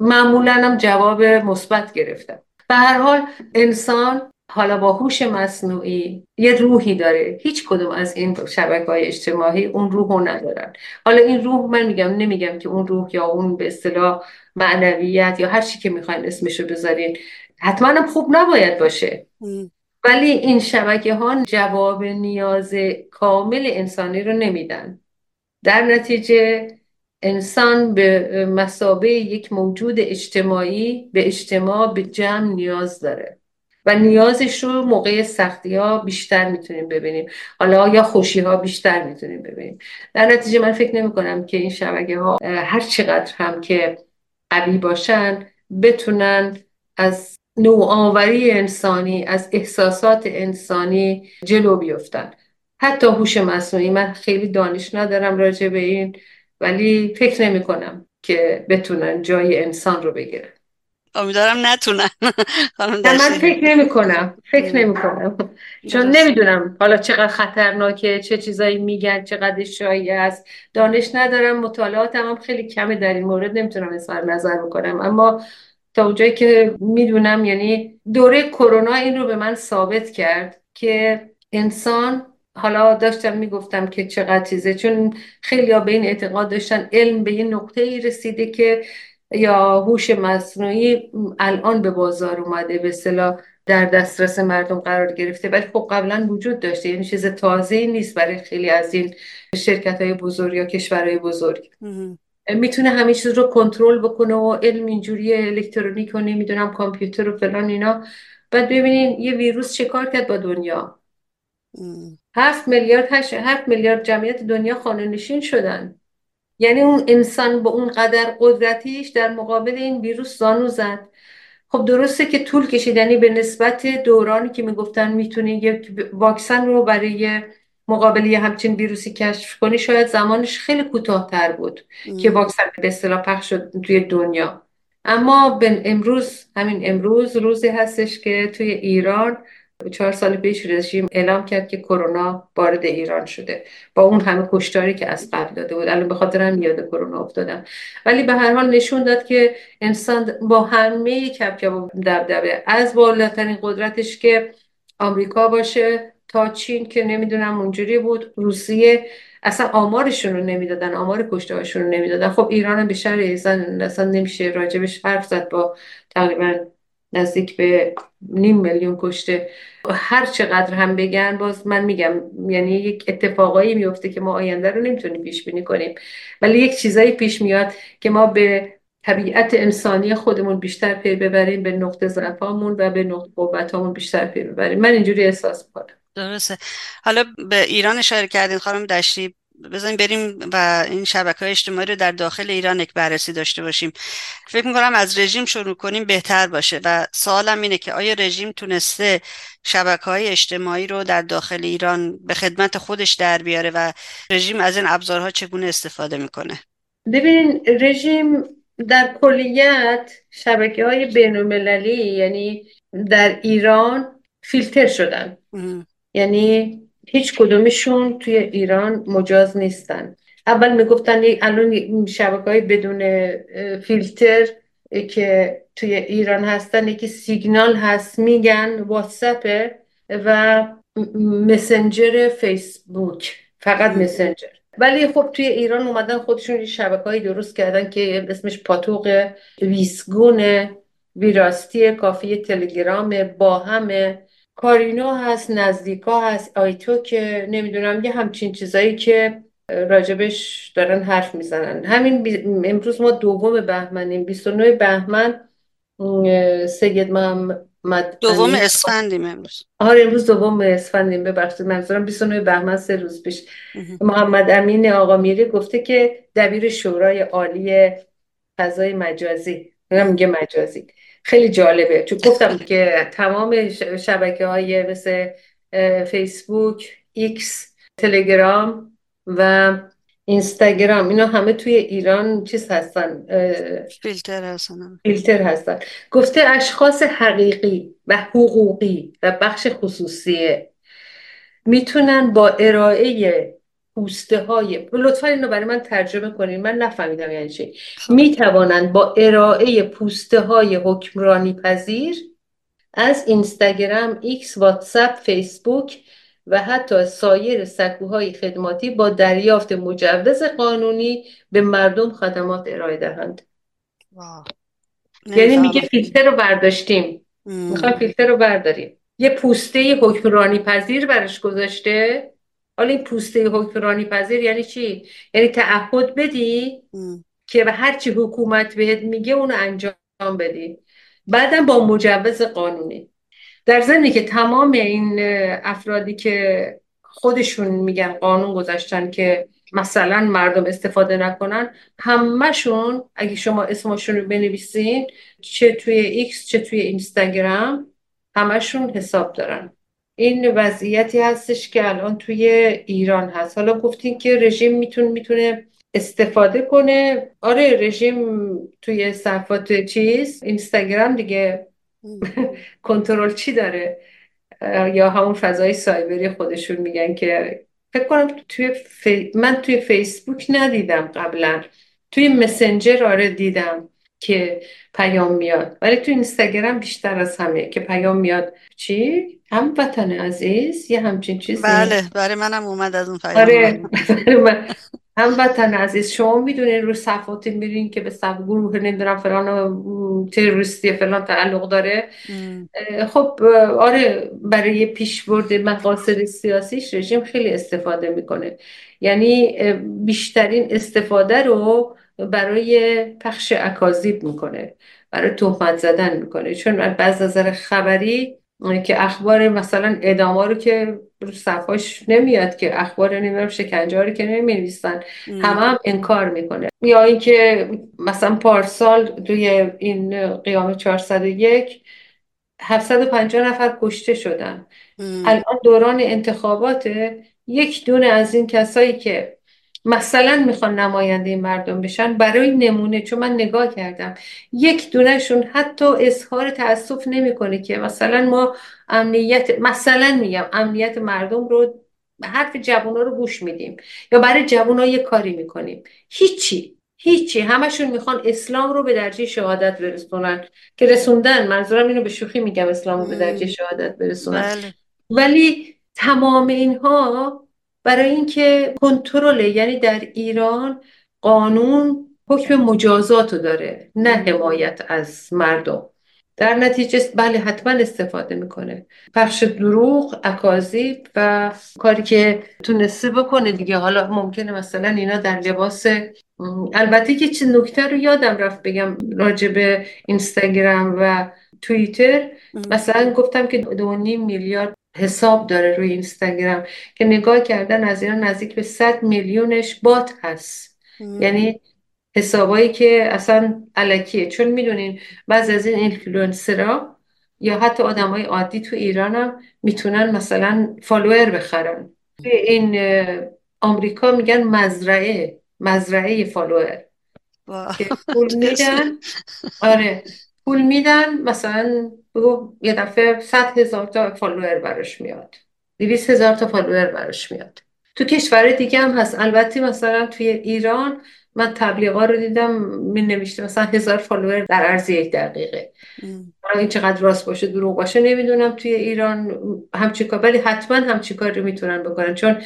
معمولا هم جواب مثبت گرفتم. به هر حال انسان حالا با هوش مصنوعی یه روحی داره. هیچ کدوم از این شبکه های اجتماعی اون روح رو ندارن. حالا این روح من میگم نمیگم که اون روح یا اون به اصطلاح معنویت یا هر چی که می‌خواین اسمشو بذارین حتما هم خوب نباید باشه. ولی این شبکه ها جواب نیاز کامل انسانی رو نمیدن. در نتیجه انسان به مسابه یک موجود اجتماعی به اجتماع به جمع نیاز داره. و نیازش رو موقع سختی ها بیشتر می‌تونیم ببینیم. حالا یا خوشی ها بیشتر می‌تونیم ببینیم. در نتیجه من فکر نمی کنم که این شبکه ها هر چقدر هم که قوی باشن بتونن از نوآوری انسانی از احساسات انسانی جلو بیفتن. حتی هوش مصنوعی من خیلی دانش ندارم راجع به این. ولی فکر نمی کنم که بتونن جای انسان رو بگیرن. امیدوارم نتونن. من فکر نمی کنم. فکر نمی کنم. چون نمی‌دونم حالا چقدر خطرناکه چه چیزایی میگن چقدر شایع است. دانش ندارم مطالعاتم هم خیلی کمه در این مورد نمی‌تونم اظهار نظر بکنم. اما تا اونجایی که می‌دونم یعنی دوره کرونا این رو به من ثابت کرد که انسان حالا داشتم می‌گفتم که چقدر چیزه چون خیلی ها به این اعتقاد داشتن علم به این نقطه ای رسیده که یا هوش مصنوعی الان به بازار اومده به صلاح در دسترس مردم قرار گرفته. ولی خب قبلا وجود داشته یعنی چیز تازه نیست برای خیلی از این شرکت های بزرگ یا کشورهای بزرگ. می‌تونه همه چیز رو کنترل بکنه و علم اینجوری الکترونیک و نمی‌دونم کامپیوتر و فلان اینا. بعد ببینین یه ویروس چه کار کرد با دنیا؟ هفت میلیارد هفت میلیارد جمعیت دنیا خانه نشین شدن. یعنی اون انسان با اون قدر قدرتیش در مقابل این ویروس زانو زد. خب درسته که طول کشید یعنی به نسبت دورانی که می‌گفتن می‌تونی یک واکسن رو برای مقابل یه همچین ویروسی کشف کنی شاید زمانش خیلی کوتاهتر بود که واکسن به اصطلاح پخش شد توی دنیا. اما به امروز همین امروز روزی هستش که توی ایران چهار سال پیش رژیم اعلام کرد که کرونا وارد ایران شده. با اون همه کشتاری که از قبل داده بود. الان به خاطر هم یاد کرونا افتادم. ولی به هر حال نشون داد که انسان با همه کپکپ و دبدبه. از بالاترین قدرتش که آمریکا باشه تا چین که نمی‌دونم اونجوری بود. روسیه اصلا آمارشون رو نمی‌دادن آمار کشته هاشون رو نمی‌دادن. خب ایران هم به شهر اصلا نمیشه راجبش حرف زد با تقریبا نزدیک به نیم میلیون کشته. هر چقدر هم بگن باز من میگم یعنی یک اتفاقایی میفته که ما آینده رو نمی‌تونیم پیش بینی کنیم. ولی یک چیزایی پیش میاد که ما به طبیعت انسانی خودمون بیشتر پی ببریم به نقطه ضعفامون و به نقطه قوتامون بیشتر پی ببریم. من اینجوری احساس می‌کنم. درسته. حالا به ایران اشاره کردین خانم دشتی. بزنیم بریم و این شبکه های اجتماعی رو در داخل ایران یک بررسی داشته باشیم. فکر می‌کنم از رژیم شروع کنیم بهتر باشه. و سوالم اینه که آیا رژیم تونسته شبکه های اجتماعی رو در داخل ایران به خدمت خودش در بیاره و رژیم از این ابزارها چگونه استفاده می‌کنه؟ ببینین رژیم در کلیت شبکه های بین یعنی در ایران فیلتر شدن. یعنی هیچ کدومشون توی ایران مجاز نیستن. اول می‌گفتن الان شبکه های بدون فیلتر که توی ایران هستن یکی سیگنال هست میگن واتساپه و مسنجر فیسبوک. فقط مسنجر. ولی خب توی ایران اومدن خودشون شبکه های درست کردن که اسمش پاتوق ویسگونه ویراستی کافی تلگرام با همه کارینو هست نزدیکا هست آیتو که نمی‌دونم یه همچین چیزایی که راجبش دارن حرف می‌زنن. همین امروز ما دوم بهمنیم 29 بهمن سید محمد دوم اسفندیم امروز. آره امروز دوم اسفندیم ببخشید. منظورم 29 بهمن سه روز پیش. محمد امین آقا میری گفته که دبیر شورای عالی فضای مجازی. میگه مجازی. خیلی جالبه. چون گفتم که تمام شبکه های مثل فیسبوک ایکس تلگرام و اینستاگرام اینا همه توی ایران چیز هستن فیلتر هستن. فیلتر هستن. گفته اشخاص حقیقی و حقوقی و بخش خصوصیه می‌تونن با ارائه پوسته های لطفا اینو برای من ترجمه کنین. من نفهمیدم یعنی چی. خب. می‌توانند با ارائه پوسته های حکمرانی پذیر از اینستاگرام، ایکس، واتساپ، فیسبوک و حتی سایر سکوهای خدماتی با دریافت مجوز قانونی به مردم خدمات ارائه دهند. یعنی میگه فیلتر رو برداشتیم. می‌خوایم فیلتر رو برداریم. یه پوسته حکمرانی پذیر برش گذاشته. حالا این پوسته حکمرانی پذیر یعنی چی؟ یعنی تعهد بدی که به هرچی حکومت بهت میگه اونو انجام بدی. بعدم با مجوز قانونی. در ضمنی که تمام این افرادی که خودشون میگن قانون گذاشتن که مثلا مردم استفاده نکنن همهشون اگه شما اسمشون رو بنویسین چه توی ایکس چه توی اینستاگرام همشون حساب دارن. این وضعیتی هستش که الان توی ایران هست. حالا گفتین که رژیم می‌تونه می‌تونه استفاده کنه. آره رژیم توی صفحات چیز اینستاگرام دیگه کنترل چی داره؟ یا همون فضای سایبری خودشون میگن که فکر کنم توی من توی فیسبوک ندیدم قبلا. توی مسنجر آره دیدم. که پیام میاد. ولی توی اینستاگرام بیشتر از همه که پیام میاد. چی؟ هم وطن عزیز یه همچین چیزی. بله برای منم اومد از اون پیام. آره هم وطن عزیز. شما می‌دونین رو صفاتی میرین که به صف گروه نمی‌دونم فلان تروریستی فلان تعلق داره. خب آره برای پیشبرد مقاصد سیاسیش رژیم خیلی استفاده می‌کنه. یعنی بیشترین استفاده رو برای پخش اکاذیب می‌کنه برای تهمت زدن می‌کنه. چون بعض نظر خبری که اخبار مثلا ادامه رو که رو صفحاش نمیاد که اخبار نمی‌دونم شکنجه رو که نمی‌نویسن همه هم انکار می‌کنه. یا اینکه مثلا پارسال توی این قیام 401 750 نفر کشته شدن. الان دوران انتخابات یک دونه از این کسایی که مثلا می‌خوان نماینده مردم بشن برای نمونه چون من نگاه کردم. یک دونهشون حتی اظهار تاسف نمی‌کنه که مثلا ما امنیت مثلا میگم امنیت مردم رو حرف جوونا رو گوش میدیم یا برای جوونا یه کاری می‌کنیم. هیچی هیچی. همشون می‌خوان اسلام رو به درجه شهادت برسونن. که رسوندن منظورم اینو به شوخی میگم اسلام رو به درجه شهادت برسونن. بله. ولی تمام اینها برای اینکه کنترل یعنی در ایران قانون حکم مجازات رو داره نه حمایت از مردم. در نتیجه بله حتما استفاده می‌کنه. پخش دروغ اکاذیب و کاری که تونسته بکنه دیگه. حالا ممکنه مثلا اینا در لباس البته که چه نکته رو یادم رفت بگم راجع به اینستاگرام و توییتر. مثلا گفتم که دو نیم میلیارد حساب داره روی اینستاگرام که نگاه کردن از اینا نزدیک به 100 میلیونش bot هست. یعنی حسابایی که اصلا الکیه. چون می‌دونین بعض از این اینفلوئنسرها یا حتی آدمای عادی تو ایران هم می‌تونن مثلا فالوور بخرن. این آمریکا میگن مزرعه مزرعه فالوور که پول میدن. آره. پول میدن مثلا بگو یه دفعه صد هزار تا فالوور براش میاد. دویست هزار تا فالوور براش میاد. تو کشور دیگه هم هست. البته مثلا توی ایران من تبلیغا رو دیدم می نوشته مثلا هزار فالوور در عرض یک دقیقه. این چقدر راست باشه دروغ باشه نمی‌دونم توی ایران همچی کار. ولی حتما همچی کار رو می‌تونن بکنن. چون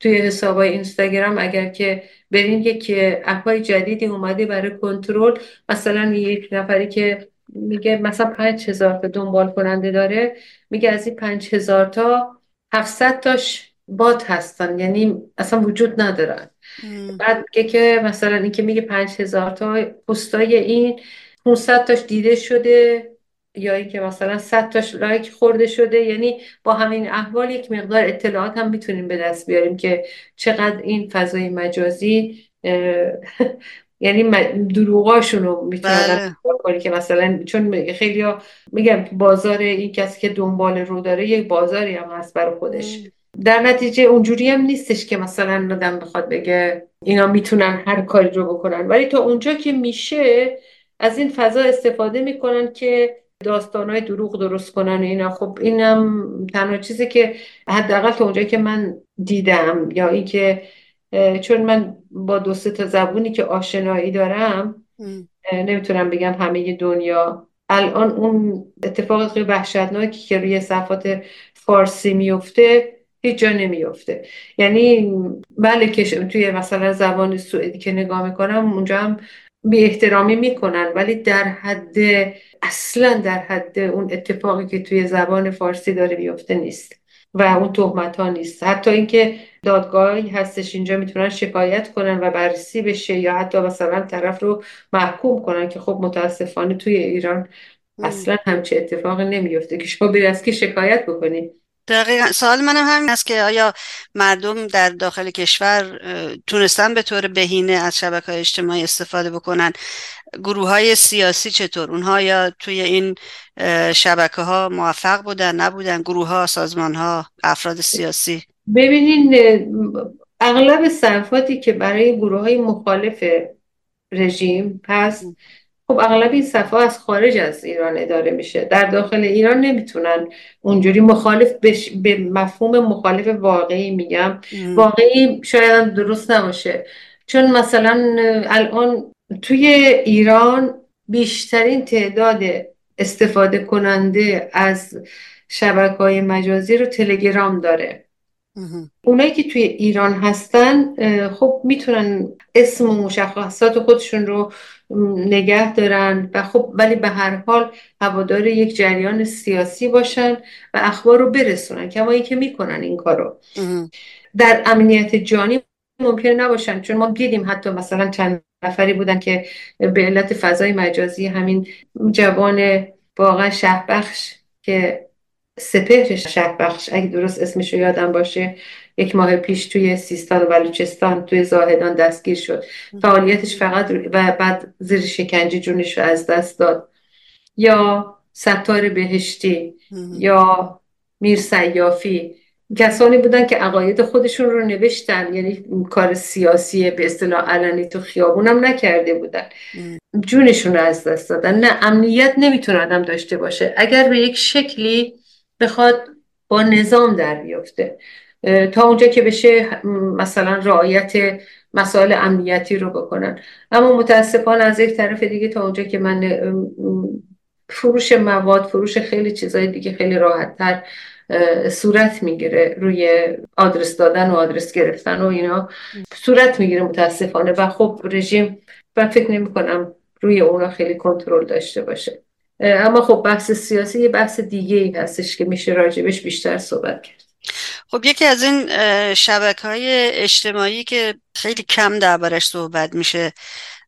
توی حسابای اینستاگرام اگر که برین یک اپای جدیدی اومده برای کنترل مثلا یک نفری که میگه مثلا پنج هزار تا دنبال کننده داره میگه از این پنج هزار تا هفتصد تاش بات هستن یعنی اصلا وجود ندارن. بعد میگه که مثلا این که میگه پنج هزار تا پستای این 500 تاش دیده شده یا اینکه مثلا 100 تاش لایک خورده شده یعنی با همین احوال یک مقدار اطلاعات هم می‌تونیم به دست بیاریم که چقدر این فضای مجازی یعنی دروغاشون رو می‌تونن بله. که مثلا چون خیلی ها میگم بازار این کسی که دنبال رو داره یک بازاری هم هست برای خودش. در نتیجه اونجوری هم نیستش که مثلا آدم بخواد بگه اینا می‌تونن هر کاری رو بکنن. ولی تا اونجا که میشه از این فضا استفاده می‌کنن که داستانهای دروغ درست کنن و اینا. خب اینم تنها چیزی که حداقل تا اونجایی که من دیدم یا اینکه چون من با دو تا زبونی که آشنایی دارم نمی‌تونم بگم همه دنیا. الان اون اتفاق خیلی وحشتناکی که روی صفات فارسی میفته هیچ جا نمیفته. یعنی بله که توی مثلا زبان سوئدی که نگاه می‌کنم اونجا هم بی احترامی می‌کنن ولی در حد اصلا در حد اون اتفاقی که توی زبان فارسی داره میفته نیست. و اون تهمت ها نیست. حتی اینکه دادگاهی هستش اینجا می‌تونن شکایت کنن و بررسی بشه یا حتی مثلا طرف رو محکوم کنن که خب متاسفانه توی ایران اصلا همچه اتفاقی نمیفته که شما بری از که شکایت بکنی؟ دقیقا. سوال منم همین است که آیا مردم در داخل کشور تونستن به طور بهینه از شبکه های اجتماعی استفاده بکنن؟ گروه های سیاسی چطور؟ اونها یا توی این شبکه ها موفق بودن نبودن؟ گروه ها سازمان ها افراد سیاسی؟ ببینین اغلب صرفاتی که برای گروه های مخالف رژیم هست خب اغلب این صفحه از خارج از ایران اداره میشه. در داخل ایران نمی‌تونن اونجوری مخالف بش... به مفهوم مخالف واقعی میگم. واقعی شاید درست نباشه. چون مثلا الان توی ایران بیشترین تعداد استفاده کننده از شبکه های مجازی رو تلگرام داره. اونایی که توی ایران هستن خب می‌تونن اسم و مشخصات خودشون رو نگه دارن و خب ولی به هر حال هوادار یک جریان سیاسی باشن و اخبار رو برسونن کما اینکه می‌کنن این کارو. در امنیت جانی ممکن نباشن چون ما دیدیم حتی مثلا چند نفری بودن که به علت فضای مجازی همین جوان واقعا شهبخش که سپهر شهبخش اگه درست اسمش رو یادم باشه یک ماه پیش توی سیستان و بلوچستان توی زاهدان دستگیر شد. فعالیتش فقط و بعد زیر شکنجه جونش رو از دست داد. یا ستار بهشتی یا میر سیافی. کسانی بودن که عقاید خودشون رو نوشتن یعنی کار سیاسی به اصطلاح علنی تو خیابونم نکرده بودن. جونشون رو از دست دادن. نه امنیت نمی‌تونه آدم داشته باشه. اگر به یک شکلی بخواد با نظام در بیفته. تا اونجا که بشه مثلا رعایت مسائل امنیتی رو بکنن. اما متاسفانه از یک طرف دیگه تا اونجا که من فروش مواد فروش خیلی چیزای دیگه خیلی راحت تر صورت می‌گیره روی آدرس دادن و آدرس گرفتن و اینا. صورت می‌گیره متاسفانه و خب رژیم من فکر نمی کنم روی اونا خیلی کنترل داشته باشه. اما خب بحث سیاسی یه بحث دیگه ای هستش که میشه راجبش بیشتر صحبت کرد. خب یکی از این شبکه های اجتماعی که خیلی کم دربارش صحبت میشه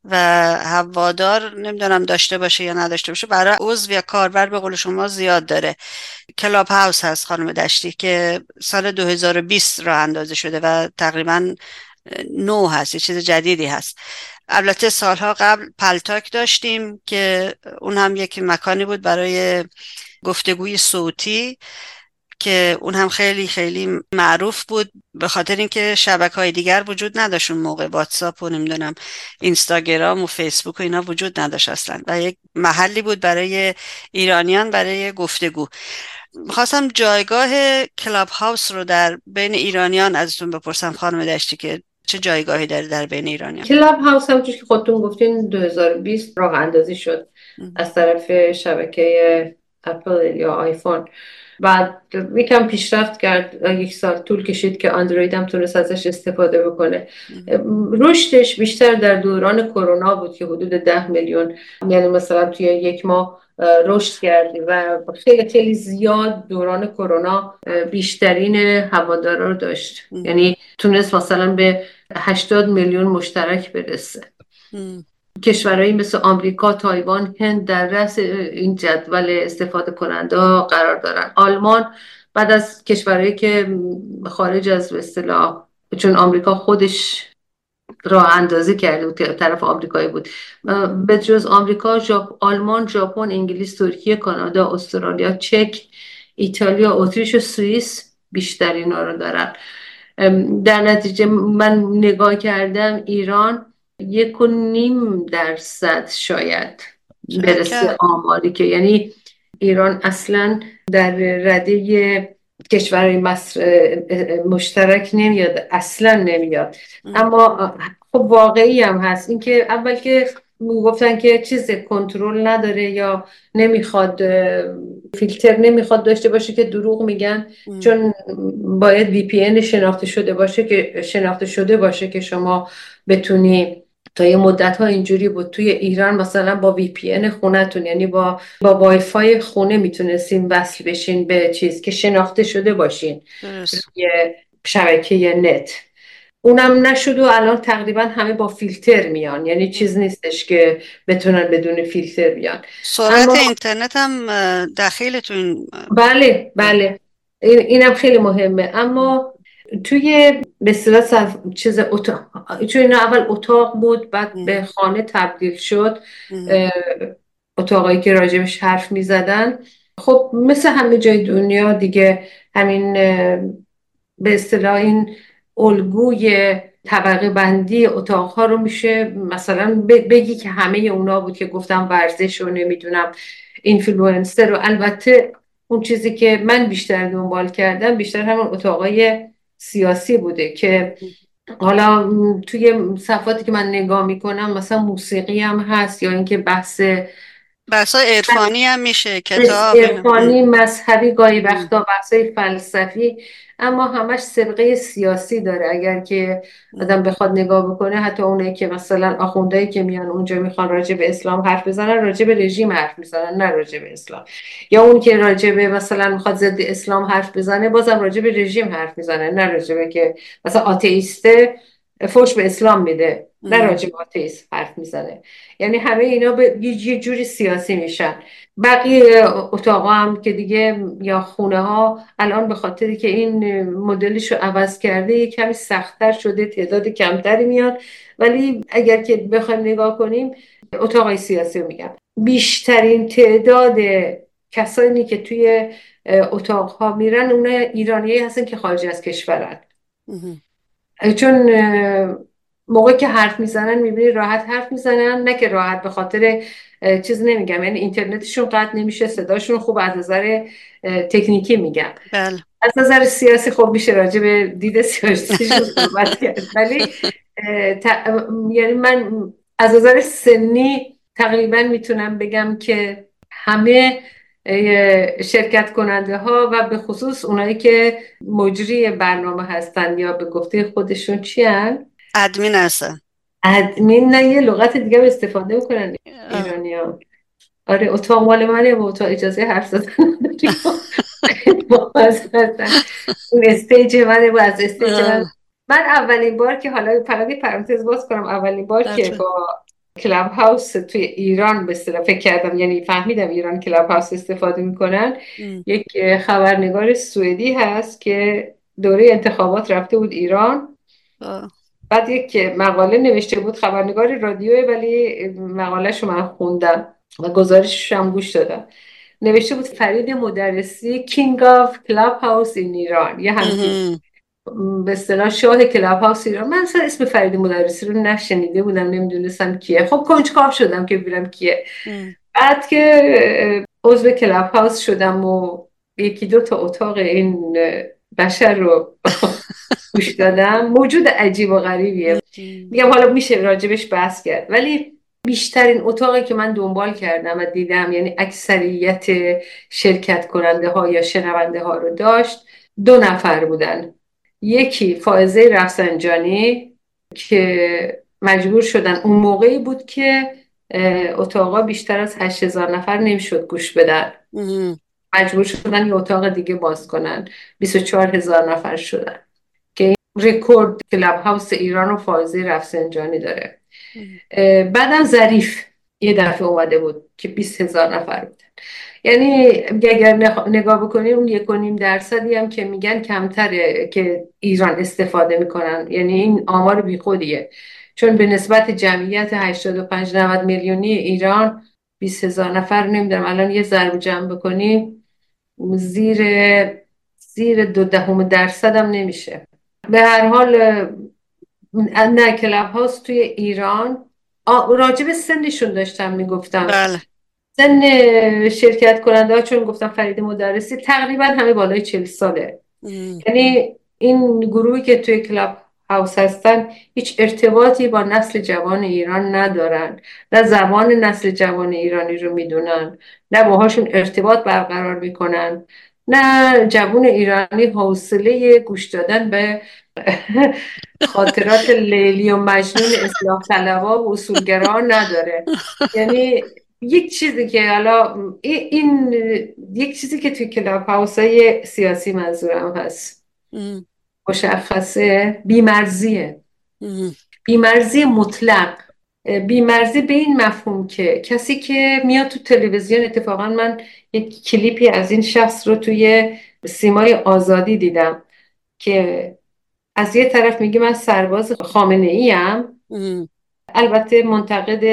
و هوادار نمی‌دونم داشته باشه یا نداشته باشه برای عضو یا کاربر به قول شما زیاد داره. کلاب هاوس هست خانم دشتی که سال 2020 راه اندازی شده و تقریبا نو هست یه چیز جدیدی هست. البته سالها قبل پلتاک داشتیم که اون هم یک مکانی بود برای گفتگوی صوتی. که اون هم خیلی خیلی معروف بود به خاطر اینکه شبکه های دیگر وجود نداشت اون موقع. واتساپ و نمی‌دونم اینستاگرام و فیسبوک و اینا وجود نداشت اصلا. و یک محلی بود برای ایرانیان برای گفتگو. خواستم جایگاه کلاب هاوس رو در بین ایرانیان ازتون بپرسم خانم دشتی که چه جایگاهی داره در بین ایرانیان؟ کلاب هاوس هم که خودتون گفتین 2020 راه اندازی شد از طرف شبکه اپل یا آیفون. بعد یکم پیشرفت کرد یک سال طول کشید که اندروید هم تونست ازش استفاده بکنه. رشدش بیشتر در دوران کرونا بود که حدود ده میلیون یعنی مثلا توی یک ماه رشد کردی و خیلی خیلی زیاد دوران کرونا بیشترین هوادارا رو داشت. یعنی تونست مثلا به 80 میلیون مشترک برسه. کشورهایی مثل آمریکا، تایوان، هند در رأس این جدول استفاده کننده قرار دارن. آلمان بعد از کشورهایی که خارج از اصطلاح چون آمریکا خودش راه اندازی کرده بود طرف آمریکایی بود. به جز آمریکا ژاپ آلمان ژاپن انگلیس ترکیه کانادا استرالیا چک ایتالیا اتریش و سوئیس بیشتر اینا رو دارن. در نتیجه من نگاه کردم ایران یک و نیم درصد شاید برسه آماری که یعنی ایران اصلا در رده کشورهای مشترک نمیاد اصلا نمیاد. اما خب واقعی هم هست. اینکه اول که گفتن که چیز کنترل نداره یا نمی‌خواد فیلتر نمی‌خواد داشته باشه که دروغ میگن چون باید IP شناخته شده باشه که شناخته شده باشه که شما بتونی تا یه مدت ها اینجوری بود. توی ایران مثلا با VPN خونتون یعنی با با وای فای خونه می‌تونستین وصل بشین به چیز که شناخته شده باشین. یه شبکه نت. اونم نشد و الان تقریبا همه با فیلتر میان. یعنی چیز نیستش که بتونن بدون فیلتر بیان. سرعت اینترنت هم داخلتون بله بله. اینم خیلی مهمه. اما توی به اصطلاح چیز اتاق چون اول اتاق بود بعد به خانه تبدیل شد اتاقایی که راجبش حرف می زدن خب مثل همه جای دنیا دیگه همین به اصطلاح این الگوی طبقه بندی اتاقها رو میشه مثلا بگی که همه اونا بود که گفتم ورزش رو نمی‌دونم اینفلوئنسر رو. البته اون چیزی که من بیشتر دنبال کردم بیشتر همون اتاقای سیاسی بوده که حالا توی صفاتی که من نگاه می‌کنم مثلا موسیقی هم هست یا اینکه بحث بحث عرفانی هم میشه کتاب عرفانی مذهبی گاهی وقتا بحث فلسفی اما همش سبقه سیاسی داره. اگر که آدم بخواد نگاه بکنه حتی اونایی که مثلا آخوندهایی که میان اونجا می‌خوان راجع به اسلام حرف بزنن راجع به رژیم حرف می‌زنن نه راجع به اسلام. یا اون که راجع به مثلا می‌خواد ضد اسلام حرف بزنه بازم راجع به رژیم حرف می‌زنه نه راجع به که مثلا آتئیسته فوش به اسلام میده. نه راجع به حرف می‌زنه. یعنی همه اینا به یه جوری سیاسی میشن. بقیه اتاق هم که دیگه یا خونه ها الان به خاطری که این مدلش رو عوض کرده یه کمی سختتر شده تعداد کمتری میاد. ولی اگر که بخوایم نگاه کنیم اتاق سیاسی رو میگم. بیشترین تعداد کسانی که توی اتاق ها میرن اون ایرانی هستن که خارج از کشورن. چون موقع که حرف می‌زنن می‌بینی راحت حرف می‌زنن نه که راحت به خاطر چیز نمیگم یعنی اینترنتشون قطع نمیشه صداشون خوب از نظر تکنیکی میگم بله. از نظر سیاسی خوب میشه راجع به دید سیاسی صحبت کرد ولی یعنی من از نظر سنی تقریبا می‌تونم بگم که همه شرکت کننده ها و به خصوص اونایی که مجری برنامه هستن یا به گفته خودشون چی هن؟ ادمین هستن. ادمین نه یه لغت دیگه استفاده می‌کنن ایرانی ها آره اتاق مال منه و اتاق اجازه حرف زدن اون stage منه و از stage من. من اولین بار که حالا فقط پرانتز باز کنم اولین بار که با کلاب هاوس توی ایران به فکر کردم یعنی فهمیدم ایران کلاب هاوس استفاده می‌کنن. یک خبرنگار سوئدی هست که دوره انتخابات رفته بود ایران. بعد یک مقاله نوشته بود خبرنگار رادیو ولی مقالهشو من خوندم و گزارشش هم گوش دادم. نوشته بود فرید مدرسی King of Clubhouse in Iran یه همچین به اصطلاح شاه کلاب هاوس ایران. من اصلا اسم فرید مدرسی رو نشنیده بودم نمی‌دونستم کیه. خب کنجکاو شدم که ببینم کیه. بعد که عضو کلاب هاوس شدم و یکی دو تا اتاق این بشر رو گوش دادم. موجود عجیب و غریبیه. میگم حالا میشه راجبش بحث کرد. ولی بیشترین اتاقی که من دنبال کردم و دیدم یعنی اکثریت شرکت کننده ها یا شنونده ها رو داشت دو نفر بودن. یکی فائزه رفسنجانی که مجبور شدن اون موقعی بود که اتاقا بیشتر از هشت هزار نفر نمی‌شد گوش بدن. مجبور شدن یه اتاق دیگه باز کنن. 24 هزار نفر شدن. رکورد کلاب هاوس ایران و فائزه رفسنجانی داره. بعدم ظریف یه دفعه اومده بود که 20 هزار نفر بودن. یعنی اگر نگاه بکنیم اون یک و نیم درصدی هم که میگن کمتره که ایران استفاده می‌کنن. یعنی این آمار بیخودیه. چون به نسبت جمعیت 85 90 میلیونی ایران 20 هزار نفر نمی‌دونم الان یه ضرب جمع بکنیم زیر زیر دو دهم درصد هم نمیشه. به هر حال نه کلاب هاست توی ایران. راجب سنشون داشتم می‌گفتم. بله. سن شرکت کننده ها چون گفتم فرید مدرسی تقریبا همه بالای چل ساله. یعنی این گروهی که توی کلاب هاوس هستن هیچ ارتباطی با نسل جوان ایران ندارن. نه زبان نسل جوان ایرانی رو می‌دونن. نه باهاشون ارتباط برقرار می‌کنن. نه جوان ایرانی حوصله گوش دادن به خاطرات لیلی و مجنون اصلاح طلبا و اصولگرا نداره. یعنی یک چیزی که حالا این یک چیزی که توی کلاب هاوس های سیاسی منظورم هست. مشخصه بیمرزیه. بیمرزی مطلق. بیمرزی به این مفهوم که کسی که میاد تو تلویزیون اتفاقا من یک کلیپی از این شخص رو توی سیمای آزادی دیدم که از یه طرف میگه من سرباز خامنه ای البته منتقد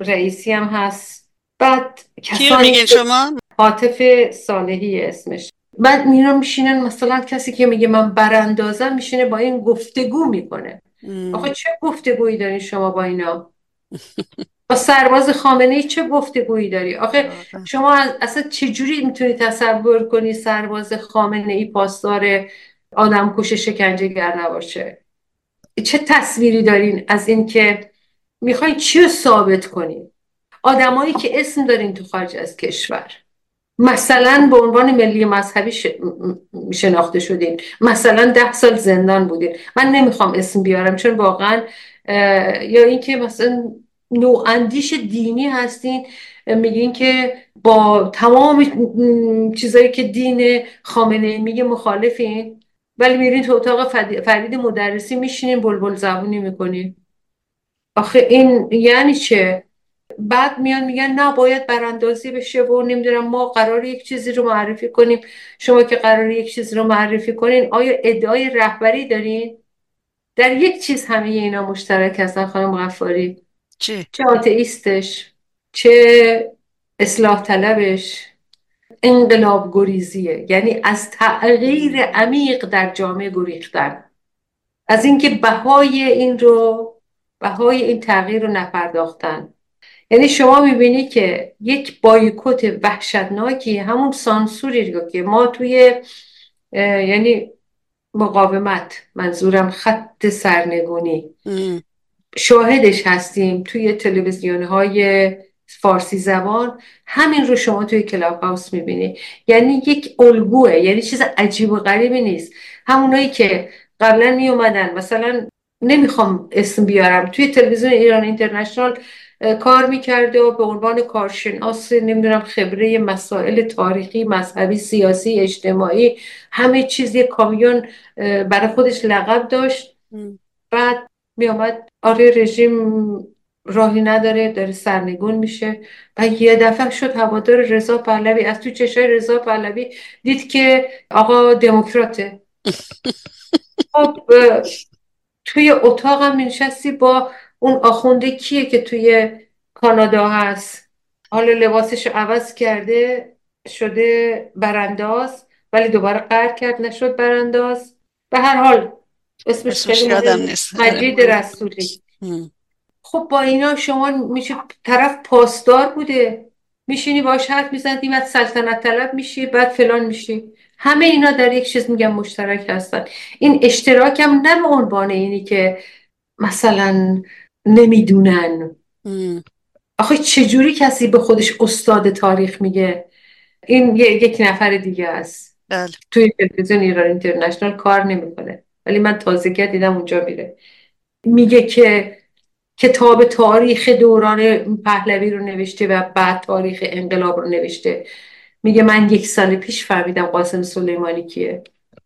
رئیسی هم هست. بعد کسانی میگین شما؟ حاطف صالحی اسمش. بعد میرا میشینن مثلا کسی که میگه من براندازم میشینه با این گفتگو می‌کنه. آخه چه گفتگویی داری شما با اینا؟ با سرباز خامنه ای چه گفتگویی داری؟ آخه شما اصلا چجوری می‌تونی تصور کنی سرباز خامنه ای پاسدار آدم کش شکنجه گر نباشه؟ چه تصویری دارین از اینکه می‌خواین چی رو ثابت کنین؟ آدمایی که اسم دارین تو خارج از کشور. مثلا به عنوان ملی مذهبی شناخته شدین. مثلا ده سال زندان بودین. من نمی‌خوام اسم بیارم. چون واقعا یا اینکه مثلا نواندیش دینی هستین میگین که با تمام چیزایی که دین خامنه میگه مخالفین. ولی میرین تو اتاق فرید مدرسی میشینین بلبل زبونی می‌کنین. آخه این یعنی چه؟ بعد میان میگن نه باید براندازی بشه و نمی‌دونم ما قرار یک چیزی رو معرفی کنیم. شما که قرار یک چیزی رو معرفی کنین آیا ادعای رهبری دارین؟ در یک چیز همه اینا مشترک هستن خانم غفاری. چه چه آتئیستش چه اصلاح طلبش. انقلاب گریزیه. یعنی از تغییر عمیق در جامعه گریختن. از اینکه بهای این رو بهای این تغییر رو نپرداختن. یعنی شما می‌بینی که یک بایکوت وحشتناکی همون سانسوری رو که ما توی یعنی مقاومت منظورم خط سرنگونی شاهدش هستیم توی تلویزیون های فارسی زبان همین رو شما توی کلاب هاوس می‌بینی. یعنی یک الگوه یعنی چیز عجیب و غریبی نیست. همونایی که قبلا می اومدن مثلا نمی‌خوام اسم بیارم توی تلویزیون ایران اینترنشنال کار می‌کرده و به عنوان کارشناس نمی‌دونم خبره مسائل تاریخی مذهبی سیاسی اجتماعی همه چیز یه کامیون برای خودش لقب داشت. بعد میامد آره رژیم راهی نداره داره سرنگون میشه. و یه دفعه شد هوادار رضا پهلوی. از تو چشای رضا پهلوی دید که آقا دموکراته. خب توی اتاقم نشستی با اون آخونده کیه که توی کانادا هست؟ حالا لباسش عوض کرده شده برانداز ولی دوباره قهر کرد نشد برانداز. به هر حال اسمش خیلی مجید رسولی. خب با اینا شما میشه طرف پاسدار بوده. میشینی باش حرف می‌زنی بعد سلطنت طلب میشی بعد فلان میشی. همه اینا در یک چیز میگم مشترک هستن. این اشتراک هم نه به عنوان اینی که مثلا نمی‌دونن. آخه چجوری کسی به خودش استاد تاریخ میگه؟ این یک نفر دیگه است. بله. توی تلویزیون ایران اینترنشنال کار نمی‌کنه. ولی من تازگی دیدم اونجا میره. میگه که کتاب تاریخ دوران پهلوی رو نوشته و بعد تاریخ انقلاب رو نوشته. میگه من یک سال پیش فهمیدم قاسم سلیمانی کیه.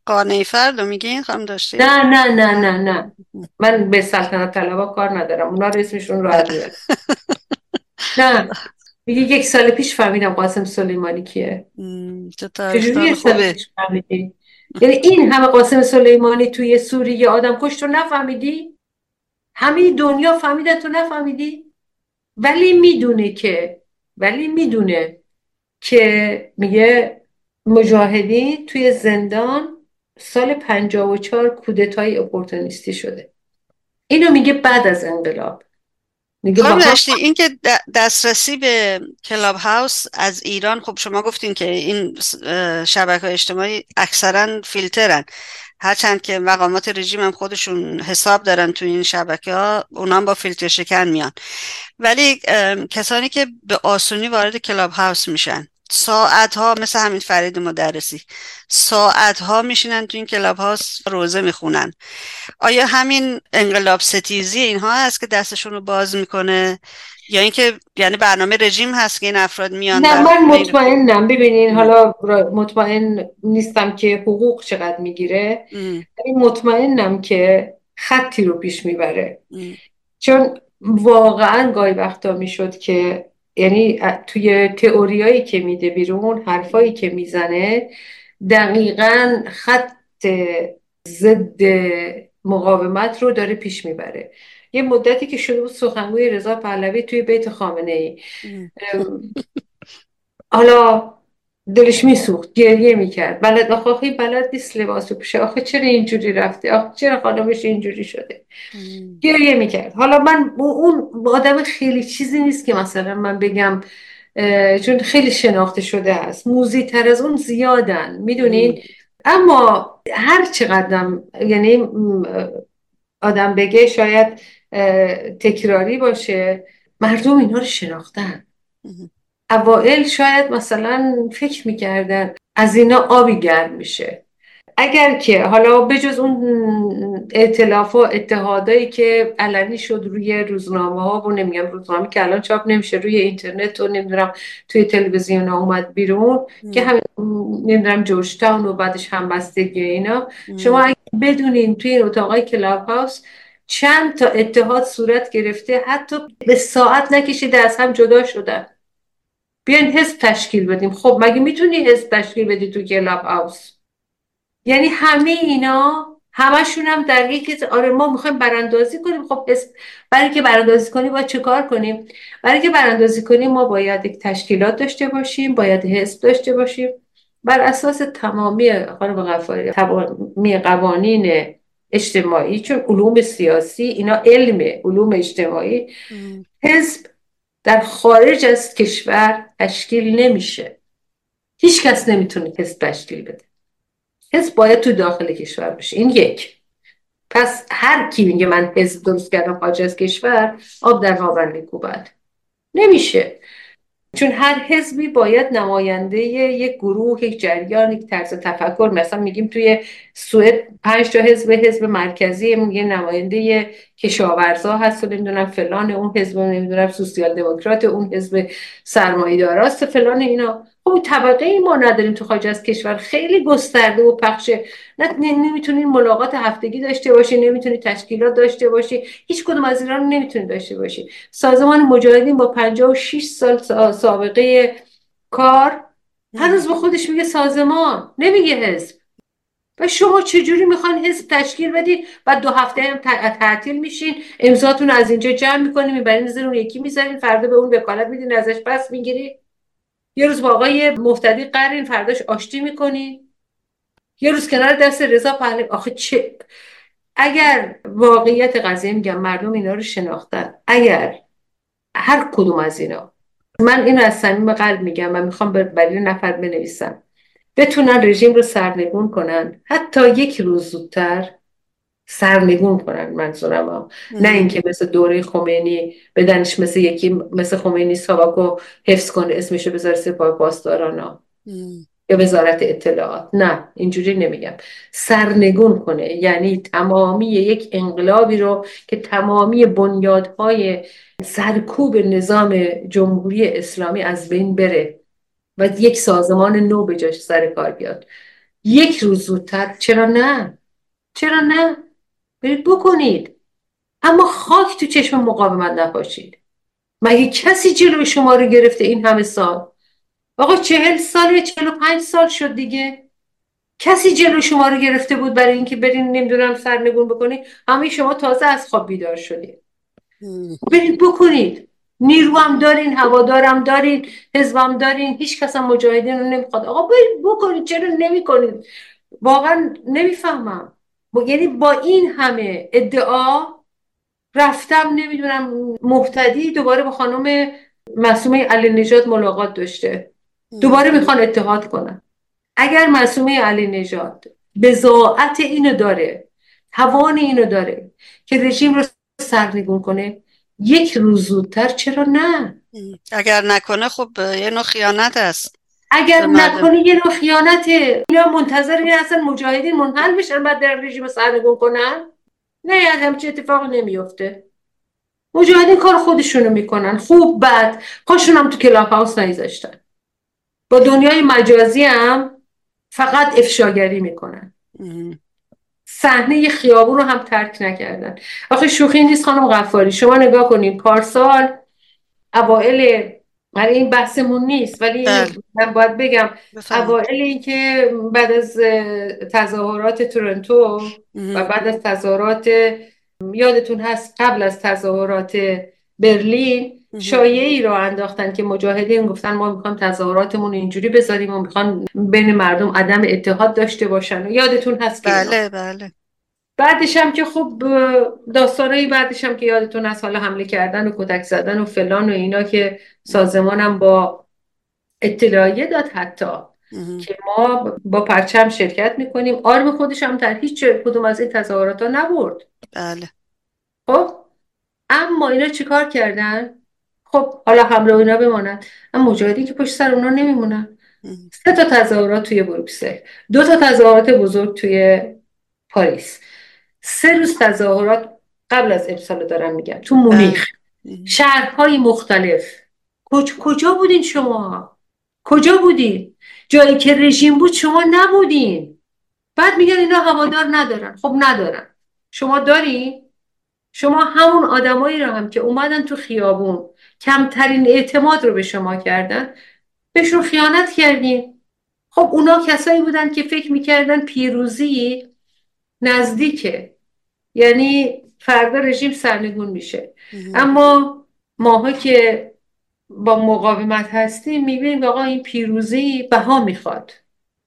قانه فرد رو میگه این خواهم داشته نه نه نه نه نه. من به سلطنت طلبا کار ندارم. اونا رو اسمشون رو نه. میگه یک سال پیش فهمیدم قاسم سلیمانی کیه. چجوری خوبه. یعنی این همه قاسم سلیمانی توی سوریه آدم کشت رو نفهمیدی؟ همه دنیا فهمیدن تو نفهمیدی؟ ولی می‌دونه که ولی می‌دونه که میگه مجاهدین توی زندان سال 54 کودتای اپورتونیستی شده. اینو میگه بعد از انقلاب. خب این که دسترسی به کلاب هاوس از ایران خب شما گفتین که این شبکه اجتماعی اکثرا فیلترن. هرچند که مقامات رژیم هم خودشون حساب دارن تو این شبکه ها اونا با فیلتر شکن میان. ولی کسانی که به آسونی وارد کلاب هاوس میشن ساعت ها مثل همین فرید مدرسی. ساعت ها میشینن تو این کلاب ها روزه می‌خونن. آیا همین انقلاب ستیزی اینها هست که دستشون رو باز می‌کنه؟ یا اینکه یعنی برنامه رژیم هست که این افراد میان نه من مطمئنم. ببینین حالا مطمئن نیستم که حقوق چقدر می‌گیره ولی مطمئنم که خطی رو پیش می‌بره. چون واقعا گاهی وقتا می‌شد که یعنی توی تئوریایی که میده بیرون حرفایی که می‌زنه دقیقا خط ضد مقاومت رو داره پیش می‌بره. یه مدتی که شده بود سخنگوی رضا پهلوی توی بیت خامنه ای. حالا دلش میسوخت گریه می‌کرد. بلد آخه بلد نیست لباس بپوشه آخه چرا اینجوری رفته آخه چرا خانمش اینجوری شده؟ گریه می‌کرد. حالا من اون آدم خیلی چیزی نیست که مثلا من بگم چون خیلی شناخته شده هست موزی تر از اون زیادن. می‌دونین؟ اما هر چقدرم یعنی آدم بگه شاید تکراری باشه مردم اینا رو شناختن. اوائل شاید مثلا فکر می‌کردن از اینا آبی گرم میشه. اگر که حالا بجز اون ائتلاف و اتحادایی که علنی شد روی روزنامه ها و نمیگم روزنامه که الان چاپ نمیشه روی اینترنت و نمی‌دونم توی تلویزیون ها اومد بیرون که همین نمی‌دونم جورج تاون و بعدش همبستگی اینا. شما اگه بدونین توی این اتاقای کلاب هاوس چند تا اتحاد صورت گرفته حتی به ساعت نکشیده از هم جدا شدن. بیاین حزب تشکیل بدیم. خب مگه می‌تونی حزب تشکیل بدی تو کلاب هاوس؟ یعنی همه اینا همشون هم در یک آره ما می‌خوایم براندازی کنیم. خب برای که براندازی کنیم باید چه کار کنیم؟ برای که براندازی کنیم ما باید یک تشکیلات داشته باشیم باید حزب داشته باشیم. بر اساس تمامی خانم غفاری تمامی قوانین اجتماعی چون علوم سیاسی اینا علم علوم اجتماعی حزب در خارج از کشور تشکیل نمیشه. هیچ کس نمی‌تونه حزب تشکیل بده. حزب باید تو داخل کشور باشه. این یک. پس هر کی میگه من حزب درست کردم خارج از کشور آب در هاون میکوبد نمیشه. چون هر حزبی باید نماینده یک گروه یک جریان یک طرز تفکر. مثلا میگیم توی سوئد پنج تا حزب حزب مرکزی میگه نماینده کشاورزا هست و نمی‌دونم فلان اون حزب نمی‌دونم سوسیال دموکرات اون حزب سرمایه‌داراست فلان اینا. خب طبقه ما نداریم تو خارج از کشور. خیلی گسترده و پخشه. نه نمی‌تونین ملاقات هفتگی داشته باشی نمی‌تونی تشکیلات داشته باشی. هیچ کدوم از اینا رو نمی‌تونی داشته باشی. سازمان مجاهدین با 56 سال سابقه کار هنوز به خودش میگه سازمان نمیگه حزب. و شما چجوری می‌خوان حزب تشکیل بدین؟ و دو هفته هم تعطیل میشین. امضاتون از اینجا جمع می‌کنین می‌برین زیر اون یکی می‌ذارین فردا به اون وکالت میدین ازش پس می‌گیری یه روز با آقای مفتدی قرین فرداش آشتی می‌کنی. یه روز کنار دست رضا پهلوی. آخه چه اگر واقعیت قضیه میگم مردم اینا رو شناختن. اگر هر کدوم از اینا. من اینو از صمیم قلب میگم و می‌خوام برای نفر بنویسم. بتونن رژیم رو سرنگون کنن. حتی یک روز زودتر سرنگون کنن منظورم نه اینکه مثل دوره خمینی بدنش مثل یکی مثل خمینی ساواکو حفظ کنه اسمشو بذاره سپاه پاسداران یا وزارت اطلاعات. نه اینجوری نمیگم. سرنگون کنه. یعنی تمامی یک انقلابی رو که تمامی بنیادهای سرکوب نظام جمهوری اسلامی از بین بره و یک سازمان نو به جاش سر کار بیاد. یک روز زودتر. چرا نه؟ چرا نه؟ برید بکنید. اما خاک تو چشم مقاومت نپاشید. مگه کسی جلو شما رو گرفته این همه سال؟ آقا چهل سال یا چهل و پنج سال شد دیگه. کسی جلو شما رو گرفته بود برای اینکه برین نمی‌دونم سرنگون بکنید همه شما تازه از خواب بیدار شدید. برید بکنید. نیرو هم دارین هوادارم دارین حزبم دارین. هیچ کس هم مجاهدین رو نمی‌خواد. آقا برید بکنید. چرا نمی‌کنید؟ واقعا نمی‌فهمم. یعنی با این همه ادعا رفتم نمی‌دونم محتدی دوباره با خانم معصومه علی نجات ملاقات داشته. دوباره می‌خوان اتحاد کنن. اگر معصومه علی نجات بزاعت اینو داره توان اینو داره که رژیم رو سرنگون کنه یک روز زودتر چرا نه؟ اگر نکنه خب یه نوع خیانت است. اگر نکنه یه نوع خیانته اینا منتظر این اصلا مجاهدین منحل بشن بعد در رژیم سرنگون کنن. نه همچه اتفاق نمیفته. مجاهدین کار خودشونو می‌کنن. خوب بد. پاشون هم تو کلاب هاوس نیزاشتن با دنیای مجازی هم فقط افشاگری می‌کنن. صحنه خیابون رو هم ترک نکردن. آخه شوخی نیست خانم غفاری. شما نگاه کنید پارسال اوائل برای این بحثمون نیست ولی بله. من باید بگم اوائل این که بعد از تظاهرات تورنتو و بعد از تظاهرات یادتون هست قبل از تظاهرات برلین شایعه ای رو انداختن که مجاهدین گفتن ما می‌خوام تظاهراتمون اینجوری بذاریم و می‌خوان بین مردم عدم اتحاد داشته باشن. یادتون هست بله بله. بعدش هم که خب داستانایی بعدش هم که یادتون هست حالا حمله کردن و کتک زدن و فلان و اینا که سازمانم با اطلاعیه داد حتی که ما با پرچم شرکت می‌کنیم. آرم خودش هم در هیچ کدوم از این تظاهرات ها نبرد. بله. خب اما اینا چیکار کردن؟ خب حالا حمله اینا بمانند. اما مجاهدین که پشت سر اونا نمیمونن. سه تا تظاهرات توی بروکسل. دو تا تظاهرات بزرگ توی پاریس. سه روز تظاهرات قبل از امسال دارم میگم تو مونیخ. شهرهای مختلف. کجا بودین شما؟ کجا بودین؟ جایی که رژیم بود شما نبودین. بعد میگن اینا هوادار ندارن. خب ندارن. شما دارین شما همون آدمایی رو هم که اومدن تو خیابون کمترین اعتماد رو به شما کردن بهشون خیانت کردین. خب اونا کسایی بودن که فکر می‌کردن پیروزی نزدیکه. یعنی فردا رژیم سرنگون میشه. اما ماها که با مقاومت هستیم می‌بینیم آقا این پیروزی بها می‌خواد.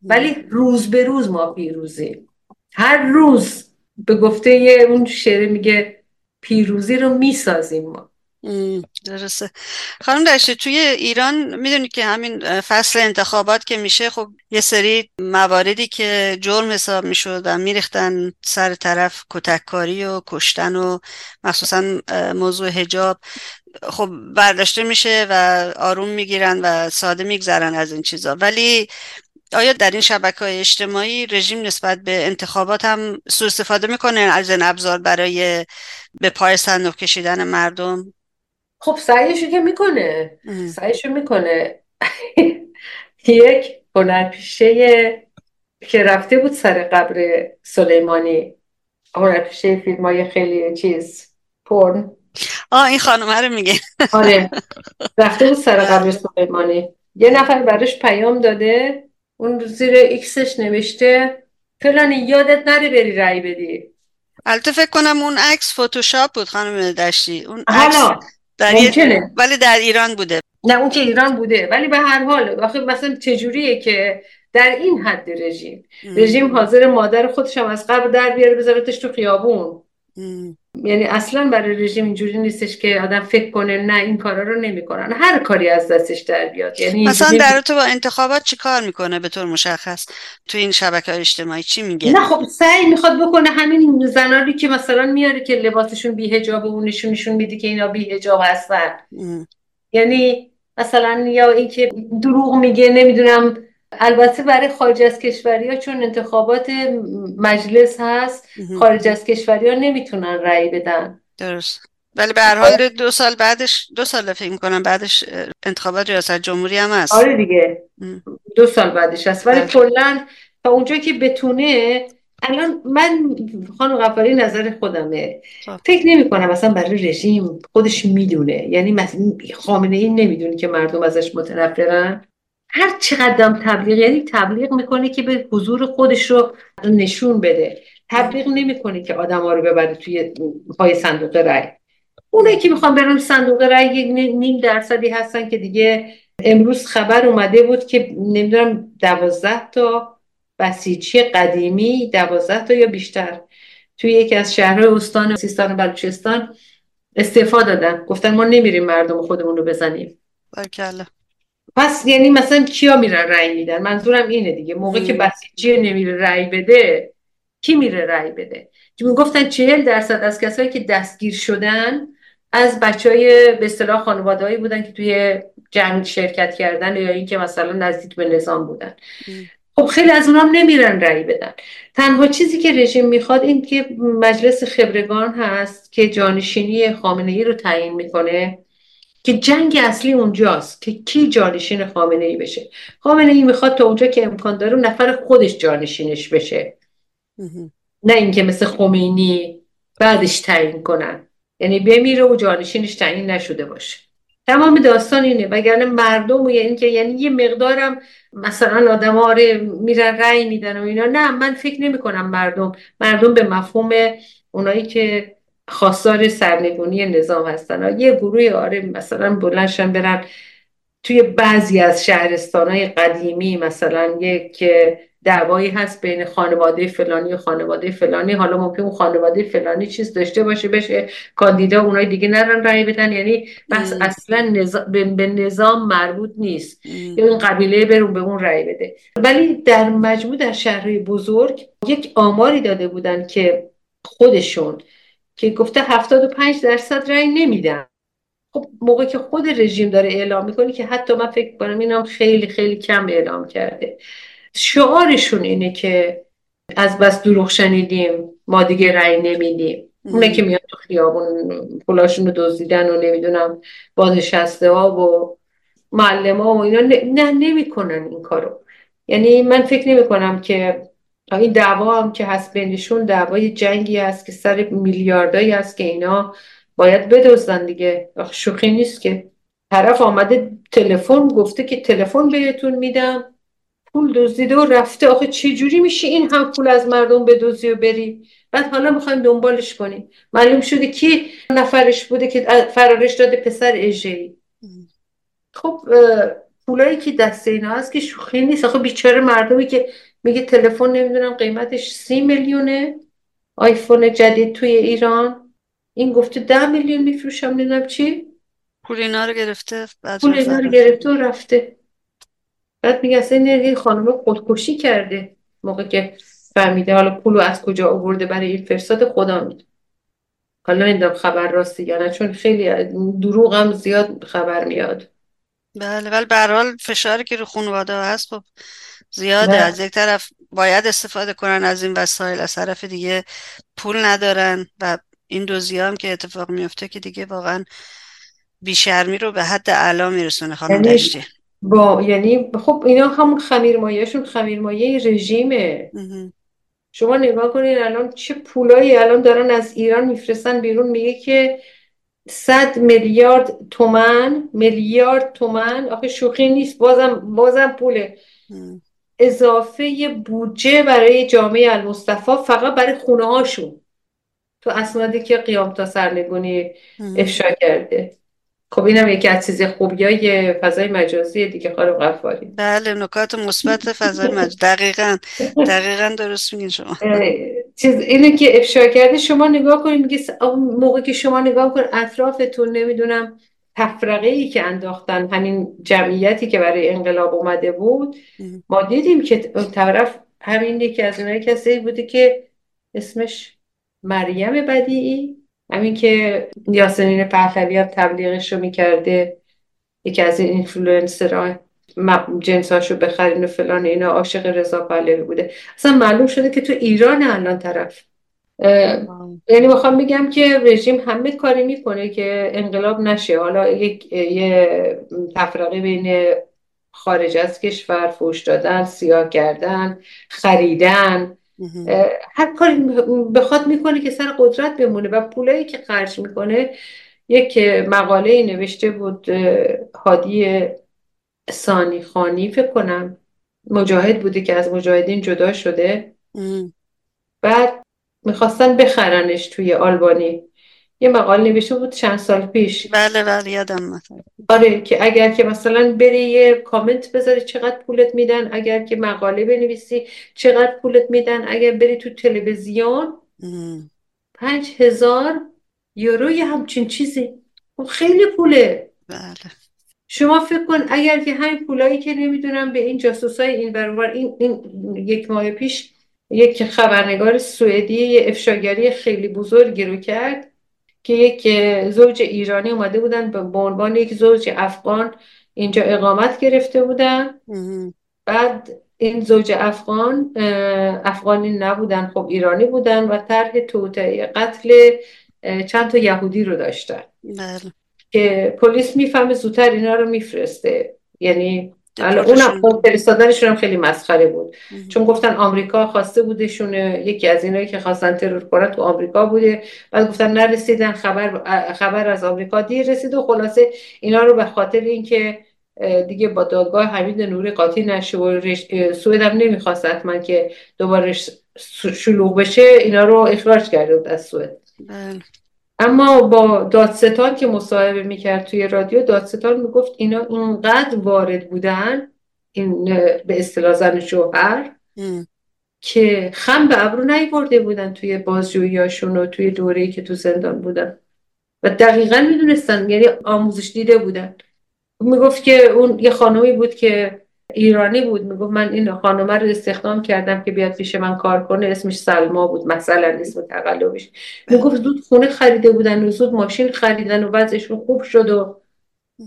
ولی روز به روز ما پیروزی هر روز به گفته اون شعر میگه پیروزی رو می‌سازیم ما. درسته. خانم دشته توی ایران می‌دونید که همین فصل انتخابات که میشه خب یه سری مواردی که جرم حساب می‌شد و میریختن سر طرف کتککاری و کشتن و مخصوصا موضوع هجاب خب برداشته میشه و آروم می‌گیرن و ساده میگذرن از این چیزا. ولی آیا در این شبکه های اجتماعی رژیم نسبت به انتخابات هم سوء استفاده می‌کنه از این ابزار برای به پای صندوق کشیدن مردم؟ خب سعیشو که می‌کنه. سعیشو می‌کنه. یک هنرپیشه که رفته بود سر قبر سلیمانی. هنرپیشه فیلم های خیلی چیز پرن. آه این خانم رو میگه. آره. رفته بود سر قبر سلیمانی. یه نفر برش پیام داده. اون زیر ایکسش نوشته فلانی یادت نره بری رای بدی. البته فکر کنم اون عکس فتوشاپ بود خانم دشتی. اون عکس در ولی در ایران بوده. نه اون که ایران بوده. ولی به هر حال آخه مثلا چجوریه که در این حد رژیم؟ رژیم حاضر مادر خودش هم از قبل در بیاره بذارتش تو خیابون. یعنی اصلا برای رژیم اینجوری نیستش که آدم فکر کنه نه این کارا رو نمی‌کنن. هر کاری از دستش در بیاد. یعنی مثلا در تو با انتخابات چی کار می‌کنه به طور مشخص؟ تو این شبکه اجتماعی چی میگه؟ نه خب سعی می‌خواد بکنه همین زناری که مثلا میاره که لباسشون بی حجاب و نشون میده که اینا بی حجاب هستن یعنی مثلا یا اینکه دروغ میگه نمی‌دونم البته برای خارج از کشوری ها چون انتخابات مجلس هست خارج از کشوری ها نمی‌تونن رأی بدن. درست. ولی به هر حال دو سال بعدش دو سال فکر می‌کنم بعدش انتخابات ریاست جمهوری هم هست. آره دیگه. دو سال بعدش هست. ولی بله. کلا تا اونجا که بتونه الان من خانم غفاری نظر خودمه. خب. فکر نمی کنم مثلا برای رژیم خودش می‌دونه. یعنی خامنه ای نمی‌دونه که مردم ازش متنفرن. هر چقدر تبلیغ یعنی تبلیغ می‌کنه که به حضور خودش رو نشون بده. تبلیغ نمی‌کنه که آدم ها رو ببره توی پای صندوق رای اونایی که می‌خوان برن صندوق رای یک نیم درصدی هستن که دیگه امروز خبر اومده بود که نمی‌دونم دوازده تا بسیجی قدیمی دوازده تا یا بیشتر توی یکی از شهرهای استان سیستان و بلوچستان استعفا دادن. گفتن ما نمیریم مردم خودمون رو بزنیم. برکله پس یعنی مثلا کیا میرن رأی میدن؟ منظورم اینه دیگه. موقعی که بسیجی نمیره رأی بده کی میره رأی بده؟ گفتن چهل درصد از کسایی که دستگیر شدن از بچه های به اصطلاح خانوادهایی بودن که توی جنگ شرکت کردن یا اینکه مثلا نزدیک به نظام بودن. خب خیلی از اونام نمیرن رأی بدن. تنها چیزی که رژیم می‌خواد این که مجلس خبرگان هست که جانشینی خامنه ای رو تعیین می‌کنه. که جنگ اصلی اونجاست که کی جانشین خامنه ای بشه؟ خامنه ای می‌خواد تا اونجا که امکان داره نفر خودش جانشینش بشه. نه اینکه مثل خمینی بعدش تعیین کنن. یعنی بمیره و جانشینش تعیین نشده باشه. تمام داستان اینه. وگرنه مردم و یعنی که یعنی یه مقدارم مثلا آدم آره میرن رأی میدن و اینا. نه من فکر نمی کنم مردم. مردم به مفهوم اونایی که خواستار سرنگونی نظام هستن. یه گروه آره مثلا بلنشن برن توی بعضی از شهرستان های قدیمی مثلا یک دعوایی هست بین خانواده فلانی و خانواده فلانی. حالا ممکن اون خانواده فلانی چیز داشته باشه بشه کاندیدا اونای دیگه نرن رأی بدن. یعنی بس اصلا به نظام مربوط نیست. یا این قبیله برون به اون رأی بده. ولی در مجموع در شهرهای بزرگ یک آماری داده بودن که خودشون که گفته 75 درصد رأی نمیدن خب موقع که خود رژیم داره اعلام می‌کنه که حتی من فکر کنم اینم خیلی خیلی کم اعلام کرده. شعارشون اینه که از بس دروغ شنیدیم ما دیگه رأی نمیدیم. اونه که میاد تو خیابون پولاشون رو دزدیدن و نمی‌دونم بازنشسته ها و معلم ها و اینا نه نمی‌کنن این کارو. یعنی من فکر نمی کنم که این دعوا هم که هست بینشون دعوای جنگی هست که سر میلیاردایی هست که اینا باید بدزدن دیگه. شوخی نیست که. طرف آمده تلفن گفته که تلفن بهتون میدم. پول دزدیده و رفته. آخه چه جوری میشه این هم پول از مردم بدزدی و بری؟ بعد حالا می‌خوایم دنبالش کنیم. معلوم شده کی نفرش بوده که فرارش داده پسر اژه‌ای. خب پولایی که دست اینا هست که شوخی نیست. آخه بیچاره مردمی که میگه تلفن نمی‌دونم قیمتش سی میلیونه. آیفون جدید توی ایران. این گفته ده میلیون میفروشم نمی‌دونم چی. پول اینا رو گرفته پول اینا رو گرفته و رفته. بعد میگه اصلا این خانم خودکشی کرده. موقع که فهمیده حالا پولو از کجا آورده برای این فرستاد خدا میده حالا نمی‌دونم خبر راستی یا نه چون خیلی دروغ هم زیاد خبر میاد. بله ولی به حال فشاری که رو خانواده هست خب زیاده. بله. از یک طرف باید استفاده کنن از این وسایل از طرف دیگه پول ندارن و این دوزی هم که اتفاق میفته که دیگه واقعا بیشرمی رو به حد اعلا میرسونه خانم یعنی دشتی. با یعنی خب اینا همون خمیرمایهشون خمیرمایه رژیمه. شما نگاه کنید الان چه پولایی الان دارن از ایران میفرستن بیرون. میگه که صد میلیارد تومن میلیارد تومن. آخه شوخی نیست. بازم بازم پوله. اضافه بودجه برای جامعه المصطفى فقط برای خونه هاشون. تو اسنادی که قیام تا سرنگونی افشا کرده. خب اینم یکی از چیز خوبی های فضای مجازی دیگه خانم غفاری. بله نکات مثبت فضای مجازی. دقیقا. دقیقا درست میگین شما. چیز اینه که افشا کرده شما نگاه کنید میگه موقع که شما نگاه کن اطرافتون نمی‌دونم تفرقه ای که انداختن همین جمعیتی که برای انقلاب اومده بود. ما دیدیم که طرف همین یکی از اونایی کسی بوده که اسمش مریم بدیعی. همین که یاسمین پهلوی هم تبلیغش رو می‌کرده. یکی از این اینفلوئنسرها جنساشو بخرین و فلان اینا عاشق رضا پهلوی بوده. اصلا معلوم شده که تو ایران الان طرف یعنی می‌خوام بگم که رژیم همه کاری می‌کنه که انقلاب نشه. حالا یک یه تفرقه بین خارج از کشور فوش دادن سیاه کردن خریدن. هر کاری بخواد می‌کنه که سر قدرت بمونه و پولایی که خرج می‌کنه یک مقاله نوشته بود هادی سانی خانی فکر کنم مجاهد بوده که از مجاهدین جدا شده. بعد می‌خواستن بخرنش توی آلبانی. یه مقال نوشته بود چند سال پیش. بله بله یادم آره که اگر که مثلا بری یه کامنت بذاری چقدر پولت میدن اگر که مقاله بنویسی چقدر پولت میدن اگر بری تو تلویزیون پنج هزار یورو یه همچین چیزی. خب خیلی پوله. بله. شما فکر کن اگر که همین پولایی که نمی‌دونم به این جاسوسای این برابر این, این یک ماه پیش یک خبرنگار سوئدی یه افشاگری خیلی بزرگی رو کرد که یک زوج ایرانی اومده بودن به عنوان یک زوج افغان اینجا اقامت گرفته بودن. بعد این زوج افغان افغانی نبودن خب ایرانی بودن و طرح توطئه قتل چند تا یهودی رو داشتن. بله. که پلیس می‌فهمه زودتر اینا رو میفرسته. یعنی اونم خب فرستادنشون هم خیلی مسخره بود. چون گفتن آمریکا خواسته بودشون یکی از اینایی که خواستن ترور کنن تو آمریکا بوده. بعد گفتن نرسیدن خبر خبر از آمریکا دیر رسید و خلاصه اینا رو به خاطر اینکه دیگه با دادگاه حمید نوری قاطی نشه و سوئد هم نمی‌خواست حتما که دوباره شلوغ بشه اینا رو اخراج کرده از سوئد. بله. اما با دادستان که مصاحبه می‌کرد توی رادیو دادستان می‌گفت اینا اینقدر وارد بودن این به اصطلاح زن شوهر که خم به ابرو نیورده بودن توی بازجوییاشون و توی دوره‌ای که تو زندان بودن. و دقیقا می‌دونستن یعنی آموزش دیده بودن. می‌گفت که اون یه خانومی بود که ایرانی بود. می‌گفت من این خانومه رو استخدام کردم که بیاد پیش من کار کنه. اسمش سلما بود. مثلا اسم تقلبش. می‌گفت زود خونه خریده بودن و زود ماشین خریدن و وضعشون خوب شد و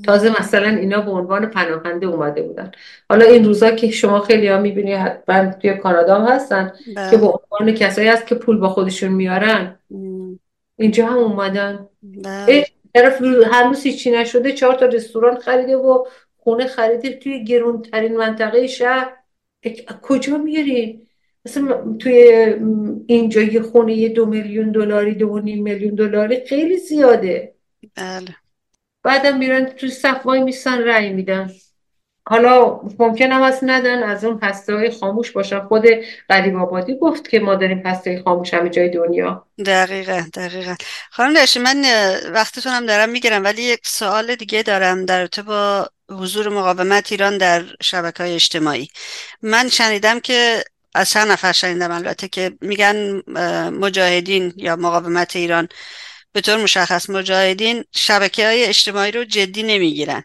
تازه مثلا اینا به عنوان پناهنده اومده بودن. حالا این روزا که شما خیلی ها می‌بینی حتما توی کانادا هم هستن که به عنوان کسایی هست که پول با خودشون میارن. اینجا هم اومدن. طرف هنوز هیچی نشده چهار تا رستوران خریده و خونه خریده توی گرونترین منطقه شهر. کجا میری؟ مثلا توی اینجا یه خونه یه دو میلیون دلاری دو نیم میلیون دلاری خیلی زیاده. بله. بعدم میرن توی صفوای میسن رأی میدن. حالا ممکن هم هست ندن از اون هسته های خاموش باشن. خود قریب آبادی گفت که ما داریم هسته خاموش همه جای دنیا. دقیقا دقیقا. خانم داشتی من وقتتون هم دارم می‌گیرم ولی یک سوال دیگه دارم در با حضور مقاومت ایران در شبکه های اجتماعی. من شنیدم که از چند نفر شنیدم البته که میگن مجاهدین یا مقاومت ایران به طور مشخص مجاهدین شبکه های اجتماعی رو جدی نمی‌گیرن.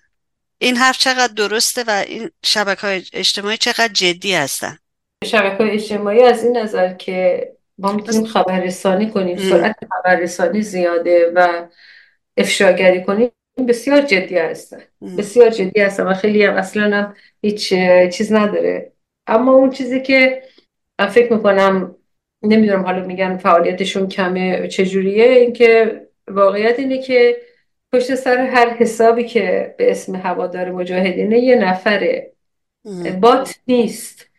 این حرف چقدر درسته و این شبکه های اجتماعی چقدر جدی هستن؟ شبکه های اجتماعی از این نظر که ما می‌تونیم خبررسانی کنیم سرعت خبررسانی زیاده و افشاگری کنیم بسیار جدی هستن. بسیار جدی هستن و خیلی هم اصلا هم هیچ چیز نداره. اما اون چیزی که من فکر می‌کنم نمی‌دونم حالا میگن فعالیتشون کمه چجوریه اینکه واقعیت اینه که پشت سر هر حسابی که به اسم هوادار مجاهدینه یه نفره. بات نیست.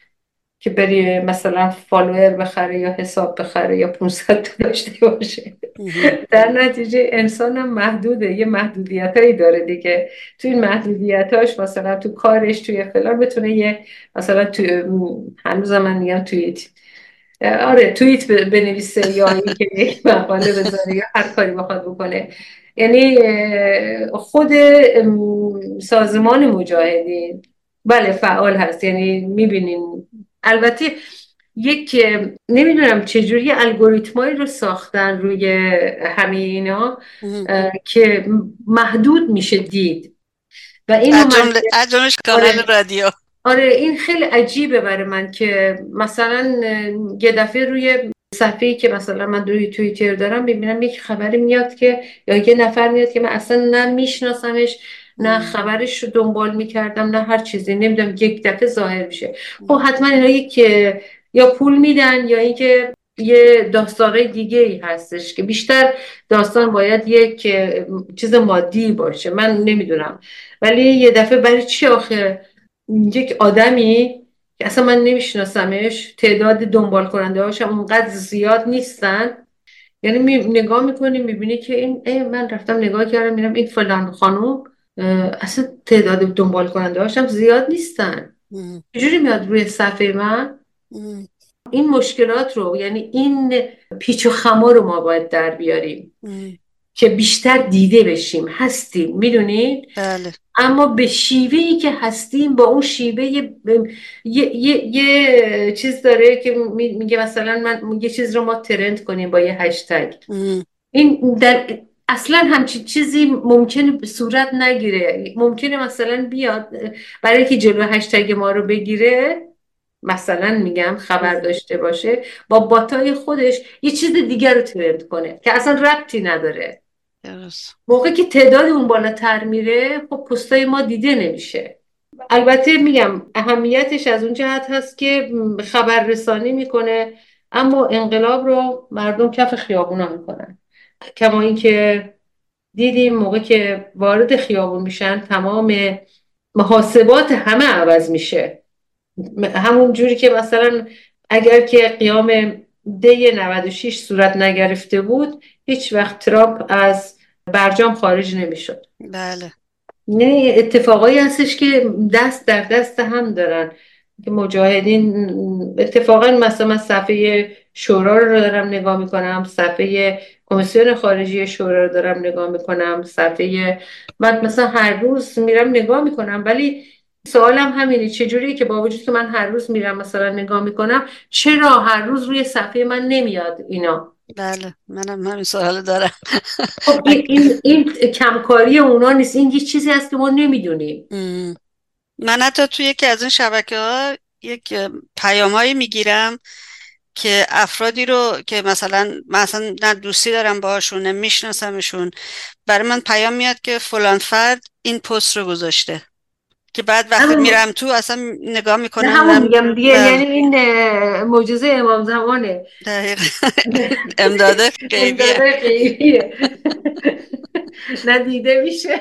که بری مثلا فالوور بخره یا حساب بخره یا 500 داشته باشه. در نتیجه انسان هم محدوده یه محدودیت هایی داره دیگه. تو این محدودیتاش مثلا تو کارش توی فلان بتونه یه مثلا تو هنوز من میگم توییت. آره توییت بنویسه یا اینکه یک مقاله بذاره یا هر کاری بخواد بکنه. یعنی خود سازمان مجاهدین. بله فعال هست. یعنی می‌بینین البته یک نمی‌دونم چجوری الگوریتمایی رو ساختن روی همه اینا که محدود میشه دید. و این از کانال آره. رادیو. آره این خیلی عجیبه برای من که مثلا یه دفعه روی صفحه‌ای که مثلا من روی توییتر دارم ببینم یک خبری میاد که یا یه نفر میاد که من اصلا نه میشناسمش نه خبرش رو دنبال می‌کردم نه هر چیزی. نمی‌دونم یک دفعه ظاهر میشه. خب حتما اینا یک یا پول میدن یا اینکه یه داستانه دیگه ای هستش که بیشتر داستان باید یک چیز مادی باشه. من نمی‌دونم. ولی یه دفعه برای چی آخه؟ یک آدمی که اصلا من نمیشناسمش تعداد دنبال کننده هاشم اونقدر زیاد نیستن. یعنی می نگاه می‌کنی می‌بینی که این ای من رفتم نگاه کردم میرم این فلان خانوم. اصلا تعداد دنبال کننده هاشم زیاد نیستن. چجوری میاد روی صفحه من؟ این مشکلات رو یعنی این پیچ و خما رو ما باید در بیاریم. که بیشتر دیده بشیم. هستیم می‌دونید بله. اما به شیوه ای که هستیم با اون شیوه یه, یه،, یه،, چیز داره که میگه مثلا من یه چیز رو ما ترند کنیم با یه هشتگ. این در اصلا همچین چیزی ممکنه به صورت نگیره. ممکنه مثلا بیاد برای که جلو هشتگ ما رو بگیره مثلا میگم خبر داشته باشه با باتای خودش یه چیز دیگر رو ترند کنه که اصلا ربطی نداره. موقع که تعداد اون بالاتر میره خب پستای ما دیده نمیشه. البته میگم اهمیتش از اون جهت هست که خبر رسانی می‌کنه اما انقلاب رو مردم کف خیابونا می‌کنن. کما اینکه دیدیم موقع که وارد خیابون میشن تمام محاسبات همه عوض میشه. همون جوری که مثلا اگر که قیام دی 96 صورت نگرفته بود هیچ وقت ترامپ از برجام خارج نمی‌شد. بله. نه اتفاقایی هستش که دست در دست هم دارن. که مجاهدین اتفاقا مثلا صفحه شورا رو دارم نگاه می‌کنم صفحه کمیسیون خارجی شورا رو دارم نگاه می‌کنم صفحه من مثلا هر روز میرم نگاه می‌کنم. ولی سوالم همینه چجوریه که با وجود که من هر روز میرم مثلا نگاه می‌کنم چرا هر روز روی صفحه من نمیاد اینا؟ بله منم همین سوال دارم. خب این, این, کمکاری اونا نیست. این یه چیزی هست که ما نمی‌دونیم. من حتی توی یکی از این شبکه ها یک پیامایی می‌گیرم که افرادی رو که مثلا مثلا نه دوستی دارم باهاشون نه میشناسمشون. برای من پیام میاد که فلان فرد این پست رو گذاشته. که بعد وقتی میرم تو اصلا نگاه می‌کنم همون میگم دیگه یعنی این معجزه امام زمانه. دقیقا. امداده غیبیه. نه دیده میشه.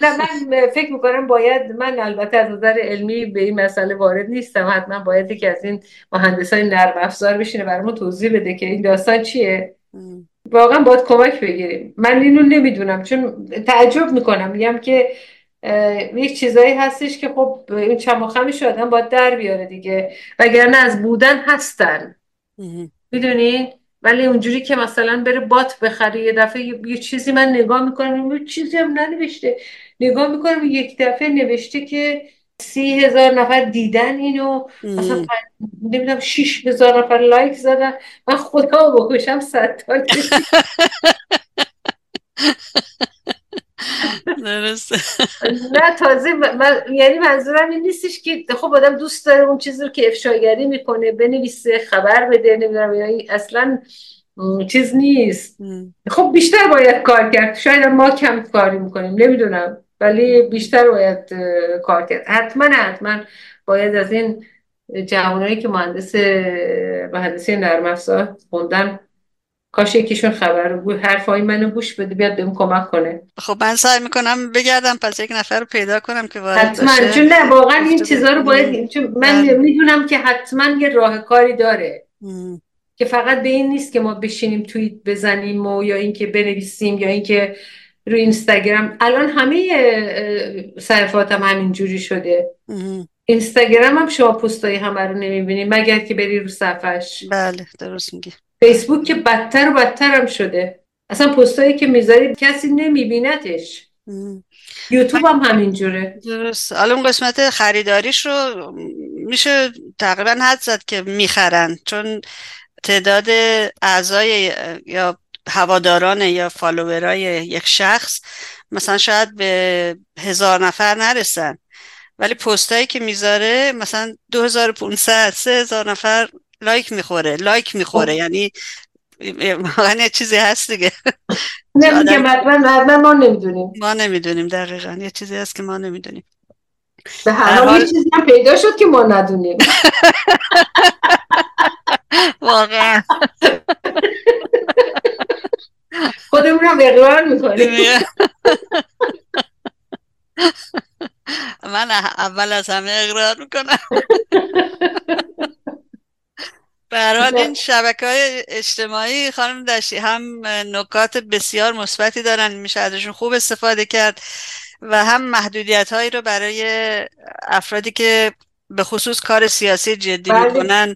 نه من فکر می‌کنم باید من البته از نظر علمی به این مسئله وارد نیستم. حتما باید که از این مهندسای نرم افزار بشینه برامون توضیح بده که این داستان چیه. واقعا باید کمک بگیریم. من اینو نمی‌دونم چون تعجب می‌کنم. میگم که یک چیزایی هستش که خب این چماخمش آدم باید در بیاره دیگه. وگرنه از بودن هستن. می‌دونی؟ ولی اونجوری که مثلا بره بات بخره یه دفعه یه چیزی من نگاه می‌کنم یه چیزی هم ننوشته. نگاه می‌کنم یک دفعه نوشته که سی هزار نفر دیدن اینو. مثلا نمی‌دونم شیش هزار نفر لایک زدن. من خدا بکشم صد تا نه تازه من... یعنی منظورم این نیستش که خب آدم دوست داره اون چیزی رو که افشاگری می‌کنه بنویسه خبر بده نمی‌دونم یعنی اصلا چیز نیست. خب بیشتر باید کار کرد. شاید ما کم کاری می‌کنیم نمی‌دونم. ولی بیشتر باید کار کرد. حتما حتما باید از این جوانایی که مهندس مهندسی نرم افزار خوندن کاش یکیشون خبر رو حرفای منو گوش بده بیاد بهم کمک کنه. خب من سعی می‌کنم بگردم پس یک نفر رو پیدا کنم که وارد حتما چون نه واقعا این چیزا رو باید چون من بله. می‌دونم که حتما یه راه کاری داره. که فقط به این نیست که ما بشینیم توییت بزنیم و یا اینکه بنویسیم یا اینکه رو اینستاگرام. الان همه صرفاتم هم همینجوری شده. اینستاگرام هم شما پستای همه رو نمی‌بینی مگر که بری رو صفحش. بله درست میگی. فیسبوک که بدتر و بدتر هم شده. اصلا پستایی که می‌ذاری کسی نمیبینتش یوتیوب هم همینجوره. درست. حالا اون قسمت خریداریش رو میشه تقریبا حد زد که می‌خرن. چون تعداد اعضای یا هواداران یا فالوورای یک شخص مثلا شاید به هزار نفر نرسن. ولی پستایی که می‌ذاره مثلا 2500 3000 نفر لایک می‌خوره لایک می‌خوره. یعنی واقعا چیزی هست دیگه. نمیگه حتما ما نمی‌دونیم. ما نمی‌دونیم دقیقا. یه چیزی هست که ما نمی‌دونیم. به هر حال یه چیزی هم پیدا شد که ما ندونیم. واقعا. خودمون هم اقرار می‌کنیم. من اول از همه اقرار می‌کنم. به این شبکه های اجتماعی خانم دشتی هم نکات بسیار مثبتی دارن میشه ازشون خوب استفاده کرد و هم محدودیت هایی رو برای افرادی که به خصوص کار سیاسی جدی بله. می‌کنن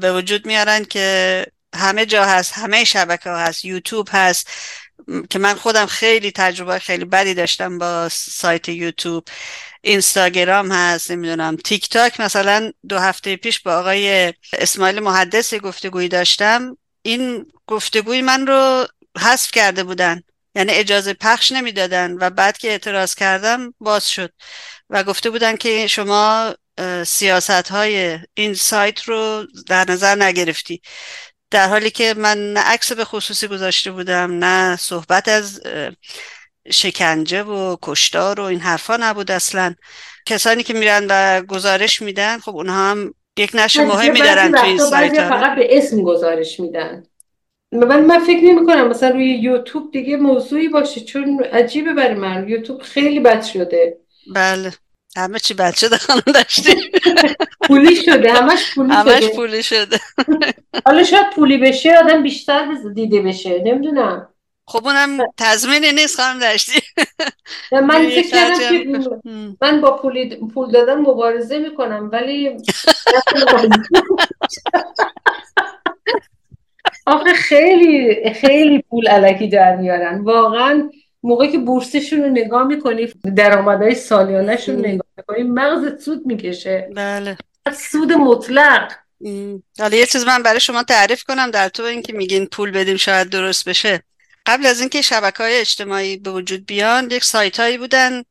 به وجود میارن که همه جا هست همه شبکه ها هست یوتیوب هست که من خودم خیلی تجربه خیلی بدی داشتم با سایت یوتیوب اینستاگرام هست نمی‌دونم. تیک تاک مثلا دو هفته پیش با آقای اسماعیل محدث گفتگویی داشتم. این گفتگوی من رو حذف کرده بودن. یعنی اجازه پخش نمی‌دادن و بعد که اعتراض کردم باز شد. و گفته بودن که شما سیاست های این سایت رو در نظر نگرفتی. در حالی که من نه عکس به خصوصی گذاشته بودم نه صحبت از شکنجه و کشتار و این حرفا نبود اصلا. کسانی که میرن و گزارش میدن خب اونها هم یک نشر مهمی دارن تو این سایت فقط به اسم گزارش میدن. من من فکر نمی کنم مثلا روی یوتیوب دیگه موضوعی باشه چون عجیبه برای من. یوتیوب خیلی بد شده. بله. همه چی بد شده خانم داشتی پولی شده همش پولی همش شده. پولی شده. حالا شاید پولی بشه آدم بیشتر دیده بشه. نمی‌دونم. خب اونم تضمینی نیست خانم داشتی من فکر کردم که. من با پولی پول دادن مبارزه می‌کنم ولی آخه خیلی خیلی پول علکی در میارن. واقعا موقعی که بورسشون رو نگاه می‌کنی درآمدهای سالیانهشون رو. نگاه می‌کنی مغزت سود می‌کشه. بله. سود مطلق. حالا یه چیز من برای شما تعریف کنم در تو اینکه میگین پول بدیم شاید درست بشه. قبل از اینکه شبکه های اجتماعی به وجود بیان یک سایت هایی بودن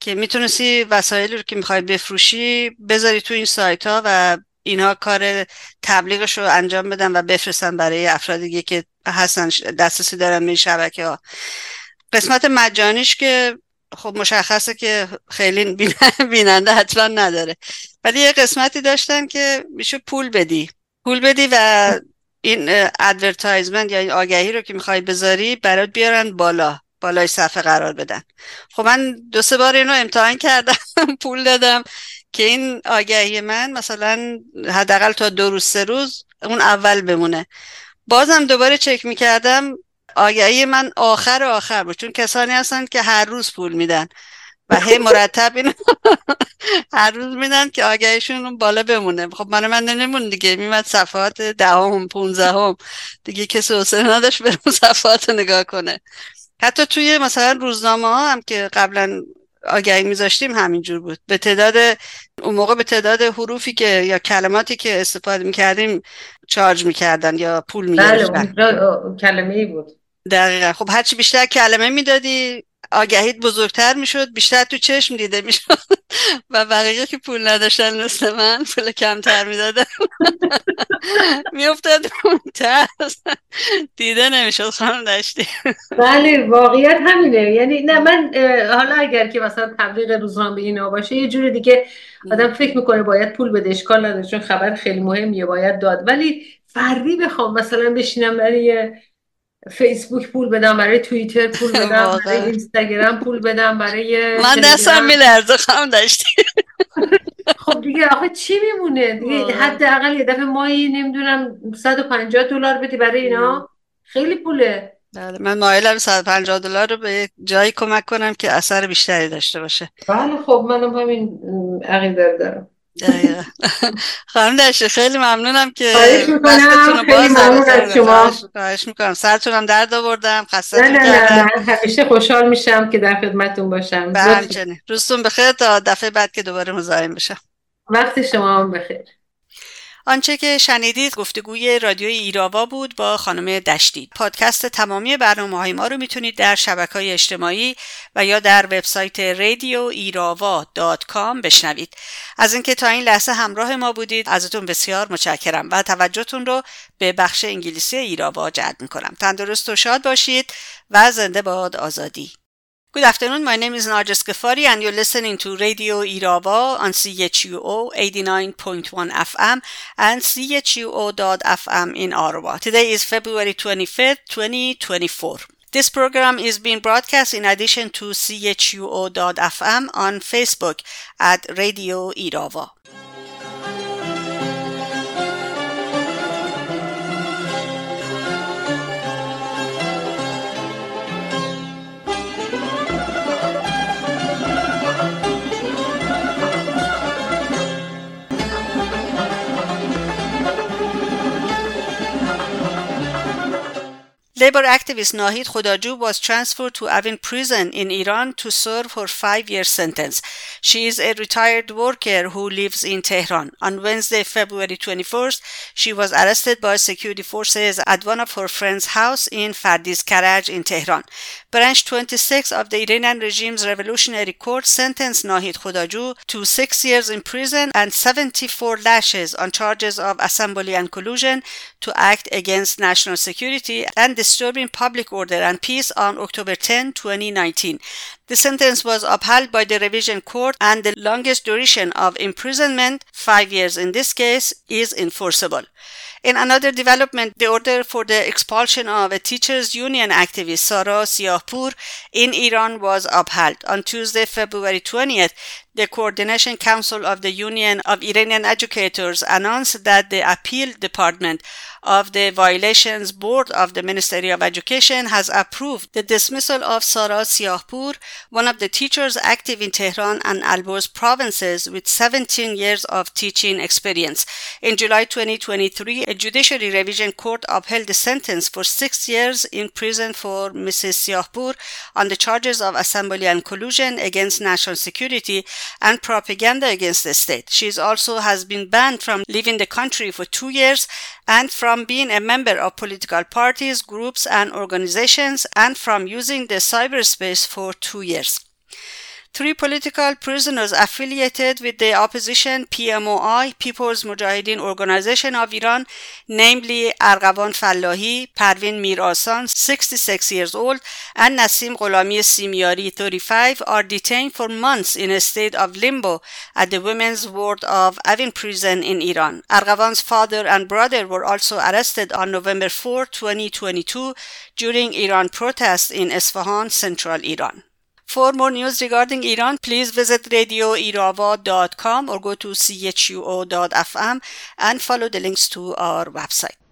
که می‌تونستی وسایلی رو که می‌خوای بفروشی بذاری تو این سایت ها و اینها کار تبلیغش رو انجام بدن و بفرستن برای افراد دیگه که هستن دسترسی دارن به این شبکه ها قسمت مجانیش که خب مشخصه که خیلی بین- بیننده حتما نداره. ولی یه قسمتی داشتن که میشه پول بدی. پول بدی و این advertisement یا این آگهی رو که می‌خوای بذاری برات بیارن بالا بالای صفحه قرار بدن. خب من دو سه بار اینو امتحان کردم پول دادم که این آگهی من مثلا حداقل تا دو روز سه روز اون اول بمونه. بازم دوباره چک می‌کردم آگهی من آخر آخر بود. چون کسانی هستن که هر روز پول میدن. و هی مرتب این هر روز میدن که آگهیشون بالا بمونه. خب من من نمون دیگه. میمد صفحات دهم پونزدهم. دیگه کسی حوصله نداشت بره اون صفحات رو نگاه کنه. حتی توی مثلا روزنامه ها هم که قبلا آگهی میذاشتیم همینجور بود. به تعداد اون موقع به تعداد حروفی که یا کلماتی که استفاده می‌کردیم چارج می‌کردن یا پول بله می‌گرفتن. اونجا کلمه ای بود. دقیقا. خب هرچی بیشتر کلمه می‌دادی آگهیت بزرگتر می‌شد بیشتر تو چشم دیده می‌شد. و بقیه که پول نداشتن مثل من پول کمتر می‌دادن. میافتاد اون دیده نمی‌شد خانم داشتی بله واقعیت همینه. یعنی نه من حالا اگر که مثلا تبلیغ روزنامه اینا باشه یه جور دیگه آدم فکر می‌کنه باید پول بده اشکال نداره چون خبر خیلی مهمیه باید داد. ولی فردی بخوام مثلا بشینم برای فیسبوک پول بدم برای توییتر پول بدم برای. اینستاگرام پول بدم برای من دستم. میلرزه خانم داشتی خب دیگه آخه چی میمونه؟ دیگه. حداقل یه دفعه ماهی نمی‌دونم 150 دلار بدی برای اینا. خیلی پوله. بله من مایلم 150 دلار رو به جایی کمک کنم که اثر بیشتری داشته باشه. بله خب منم همین عقیده دارم. دقیقا. خانم داشتی خیلی ممنونم که می‌کنم. وقتتون رو خیلی باز ممنون از. شما. خواهش- می‌کنم. سرتونم درد آوردم خستتون نه نه نه. همیشه خوشحال میشم که در خدمتتون باشم. به. همچنین. روزتون بخیر تا دفعه بعد که دوباره مزاحم بشم. وقت شما هم بخیر. آنچه که شنیدید گفتگوی رادیوی ایراوا بود با خانم دشتی. پادکست تمامی برنامه های ما رو می‌تونید در شبکه های اجتماعی و یا در وبسایت رادیو ایراوا دات کام بشنوید. از اینکه تا این لحظه همراه ما بودید ازتون بسیار متشکرم و توجهتون رو به بخش انگلیسی ایراوا جلب می‌کنم. تندرست و شاد باشید و زنده باد آزادی. Good afternoon. My name is Narges Ghaffari and you're listening to Radio Irava on CHUO 89.1 FM and CHUO.FM in Ottawa. Today is February 25th, 2024. This program is being broadcast in addition to CHUO.FM on Facebook at Radio Irava. Labor activist Nahid Khodaju was transferred to Avin prison in Iran to serve her five-year sentence. She is a retired worker who lives in Tehran. On Wednesday, February 21st, she was arrested by security forces at one of her friend's house in Fardiz Karaj in Tehran. Branch 26 of the Iranian regime's revolutionary court sentenced Nahid Khodaju to six years in prison and 74 lashes on charges of assembly and collusion to act against national security and disturbing public order and peace on October 10, 2019. The sentence was upheld by the revision court and the longest duration of imprisonment, five years in this case, is enforceable. In another development, the order for the expulsion of a teachers union activist Sara Siahpour in Iran was upheld. On Tuesday, February 20th, the Coordination Council of the Union of Iranian Educators announced that the appeal department of the Violations Board of the Ministry of Education has approved the dismissal of Sara Siahpour, one of the teachers active in Tehran and Alborz provinces with 17 years of teaching experience. In July 2023, a judiciary revision court upheld the sentence for six years in prison for Mrs. Siahpour on the charges of assembly and collusion against national security and propaganda against the state. She also has been banned from leaving the country for two years and from being a member of political parties, groups, and organizations, and from using the cyberspace for two years. Three political prisoners affiliated with the opposition PMOI, People's Mujahideen Organization of Iran, namely Argavan Fallahi, Parvin Mir Asan, 66 years old, and Nasim Gholami Simiari, 35, are detained for months in a state of limbo at the Women's Ward of Avin prison in Iran. Argavan's father and brother were also arrested on November 4, 2022, during Iran protests in Esfahan, central Iran. For more news regarding Iran, please visit radioirava.com or go to chuo.fm and follow the links to our website.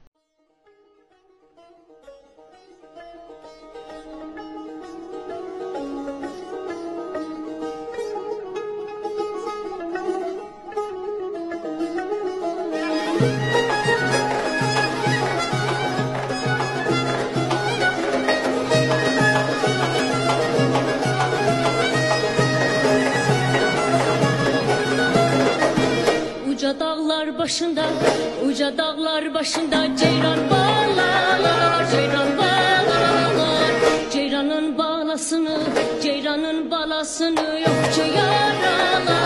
Başında Uca dağlar başında Ceyran bağlar Ceyran bağlar Ceyranın balasını Ceyranın balasını Yokçu yaralar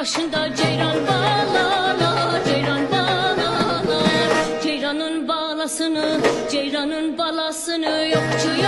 başında Ceyran bağlar, ceyran bağlar. Ceyranın balasını, ceyranın balasını Yokçu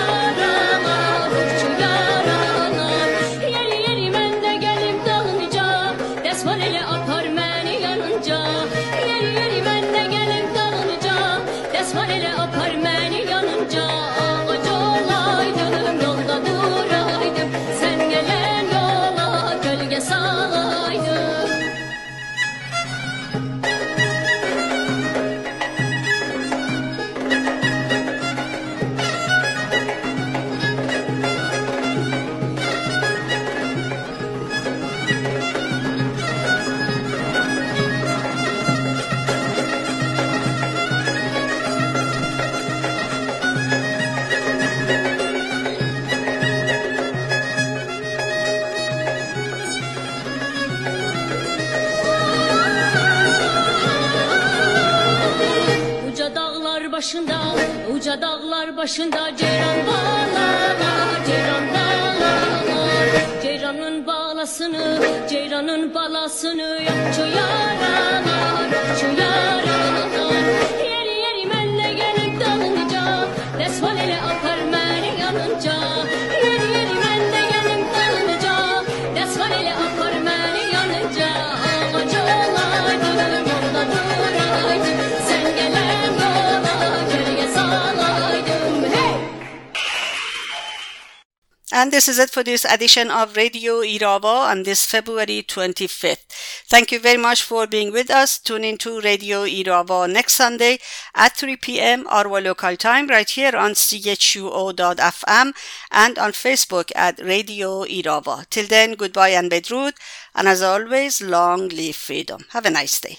And this is it for this edition of Radio Irava on this February 25th. Thank you very much for being with us. Tune in to Radio Irava next Sunday at 3 p.m. our local time right here on chuo.fm and on Facebook at Radio Irava. Till then, goodbye and bedrood. And as always, long live freedom. Have a nice day.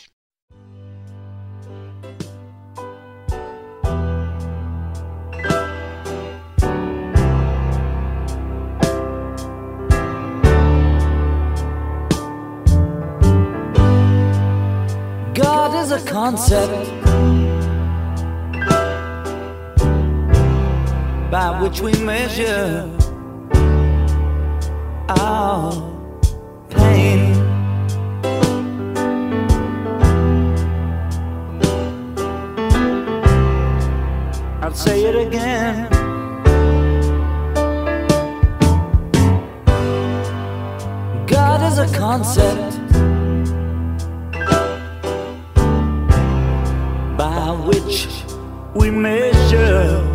Is a concept by which we measure our pain. I'll say it again. God is a concept which we measure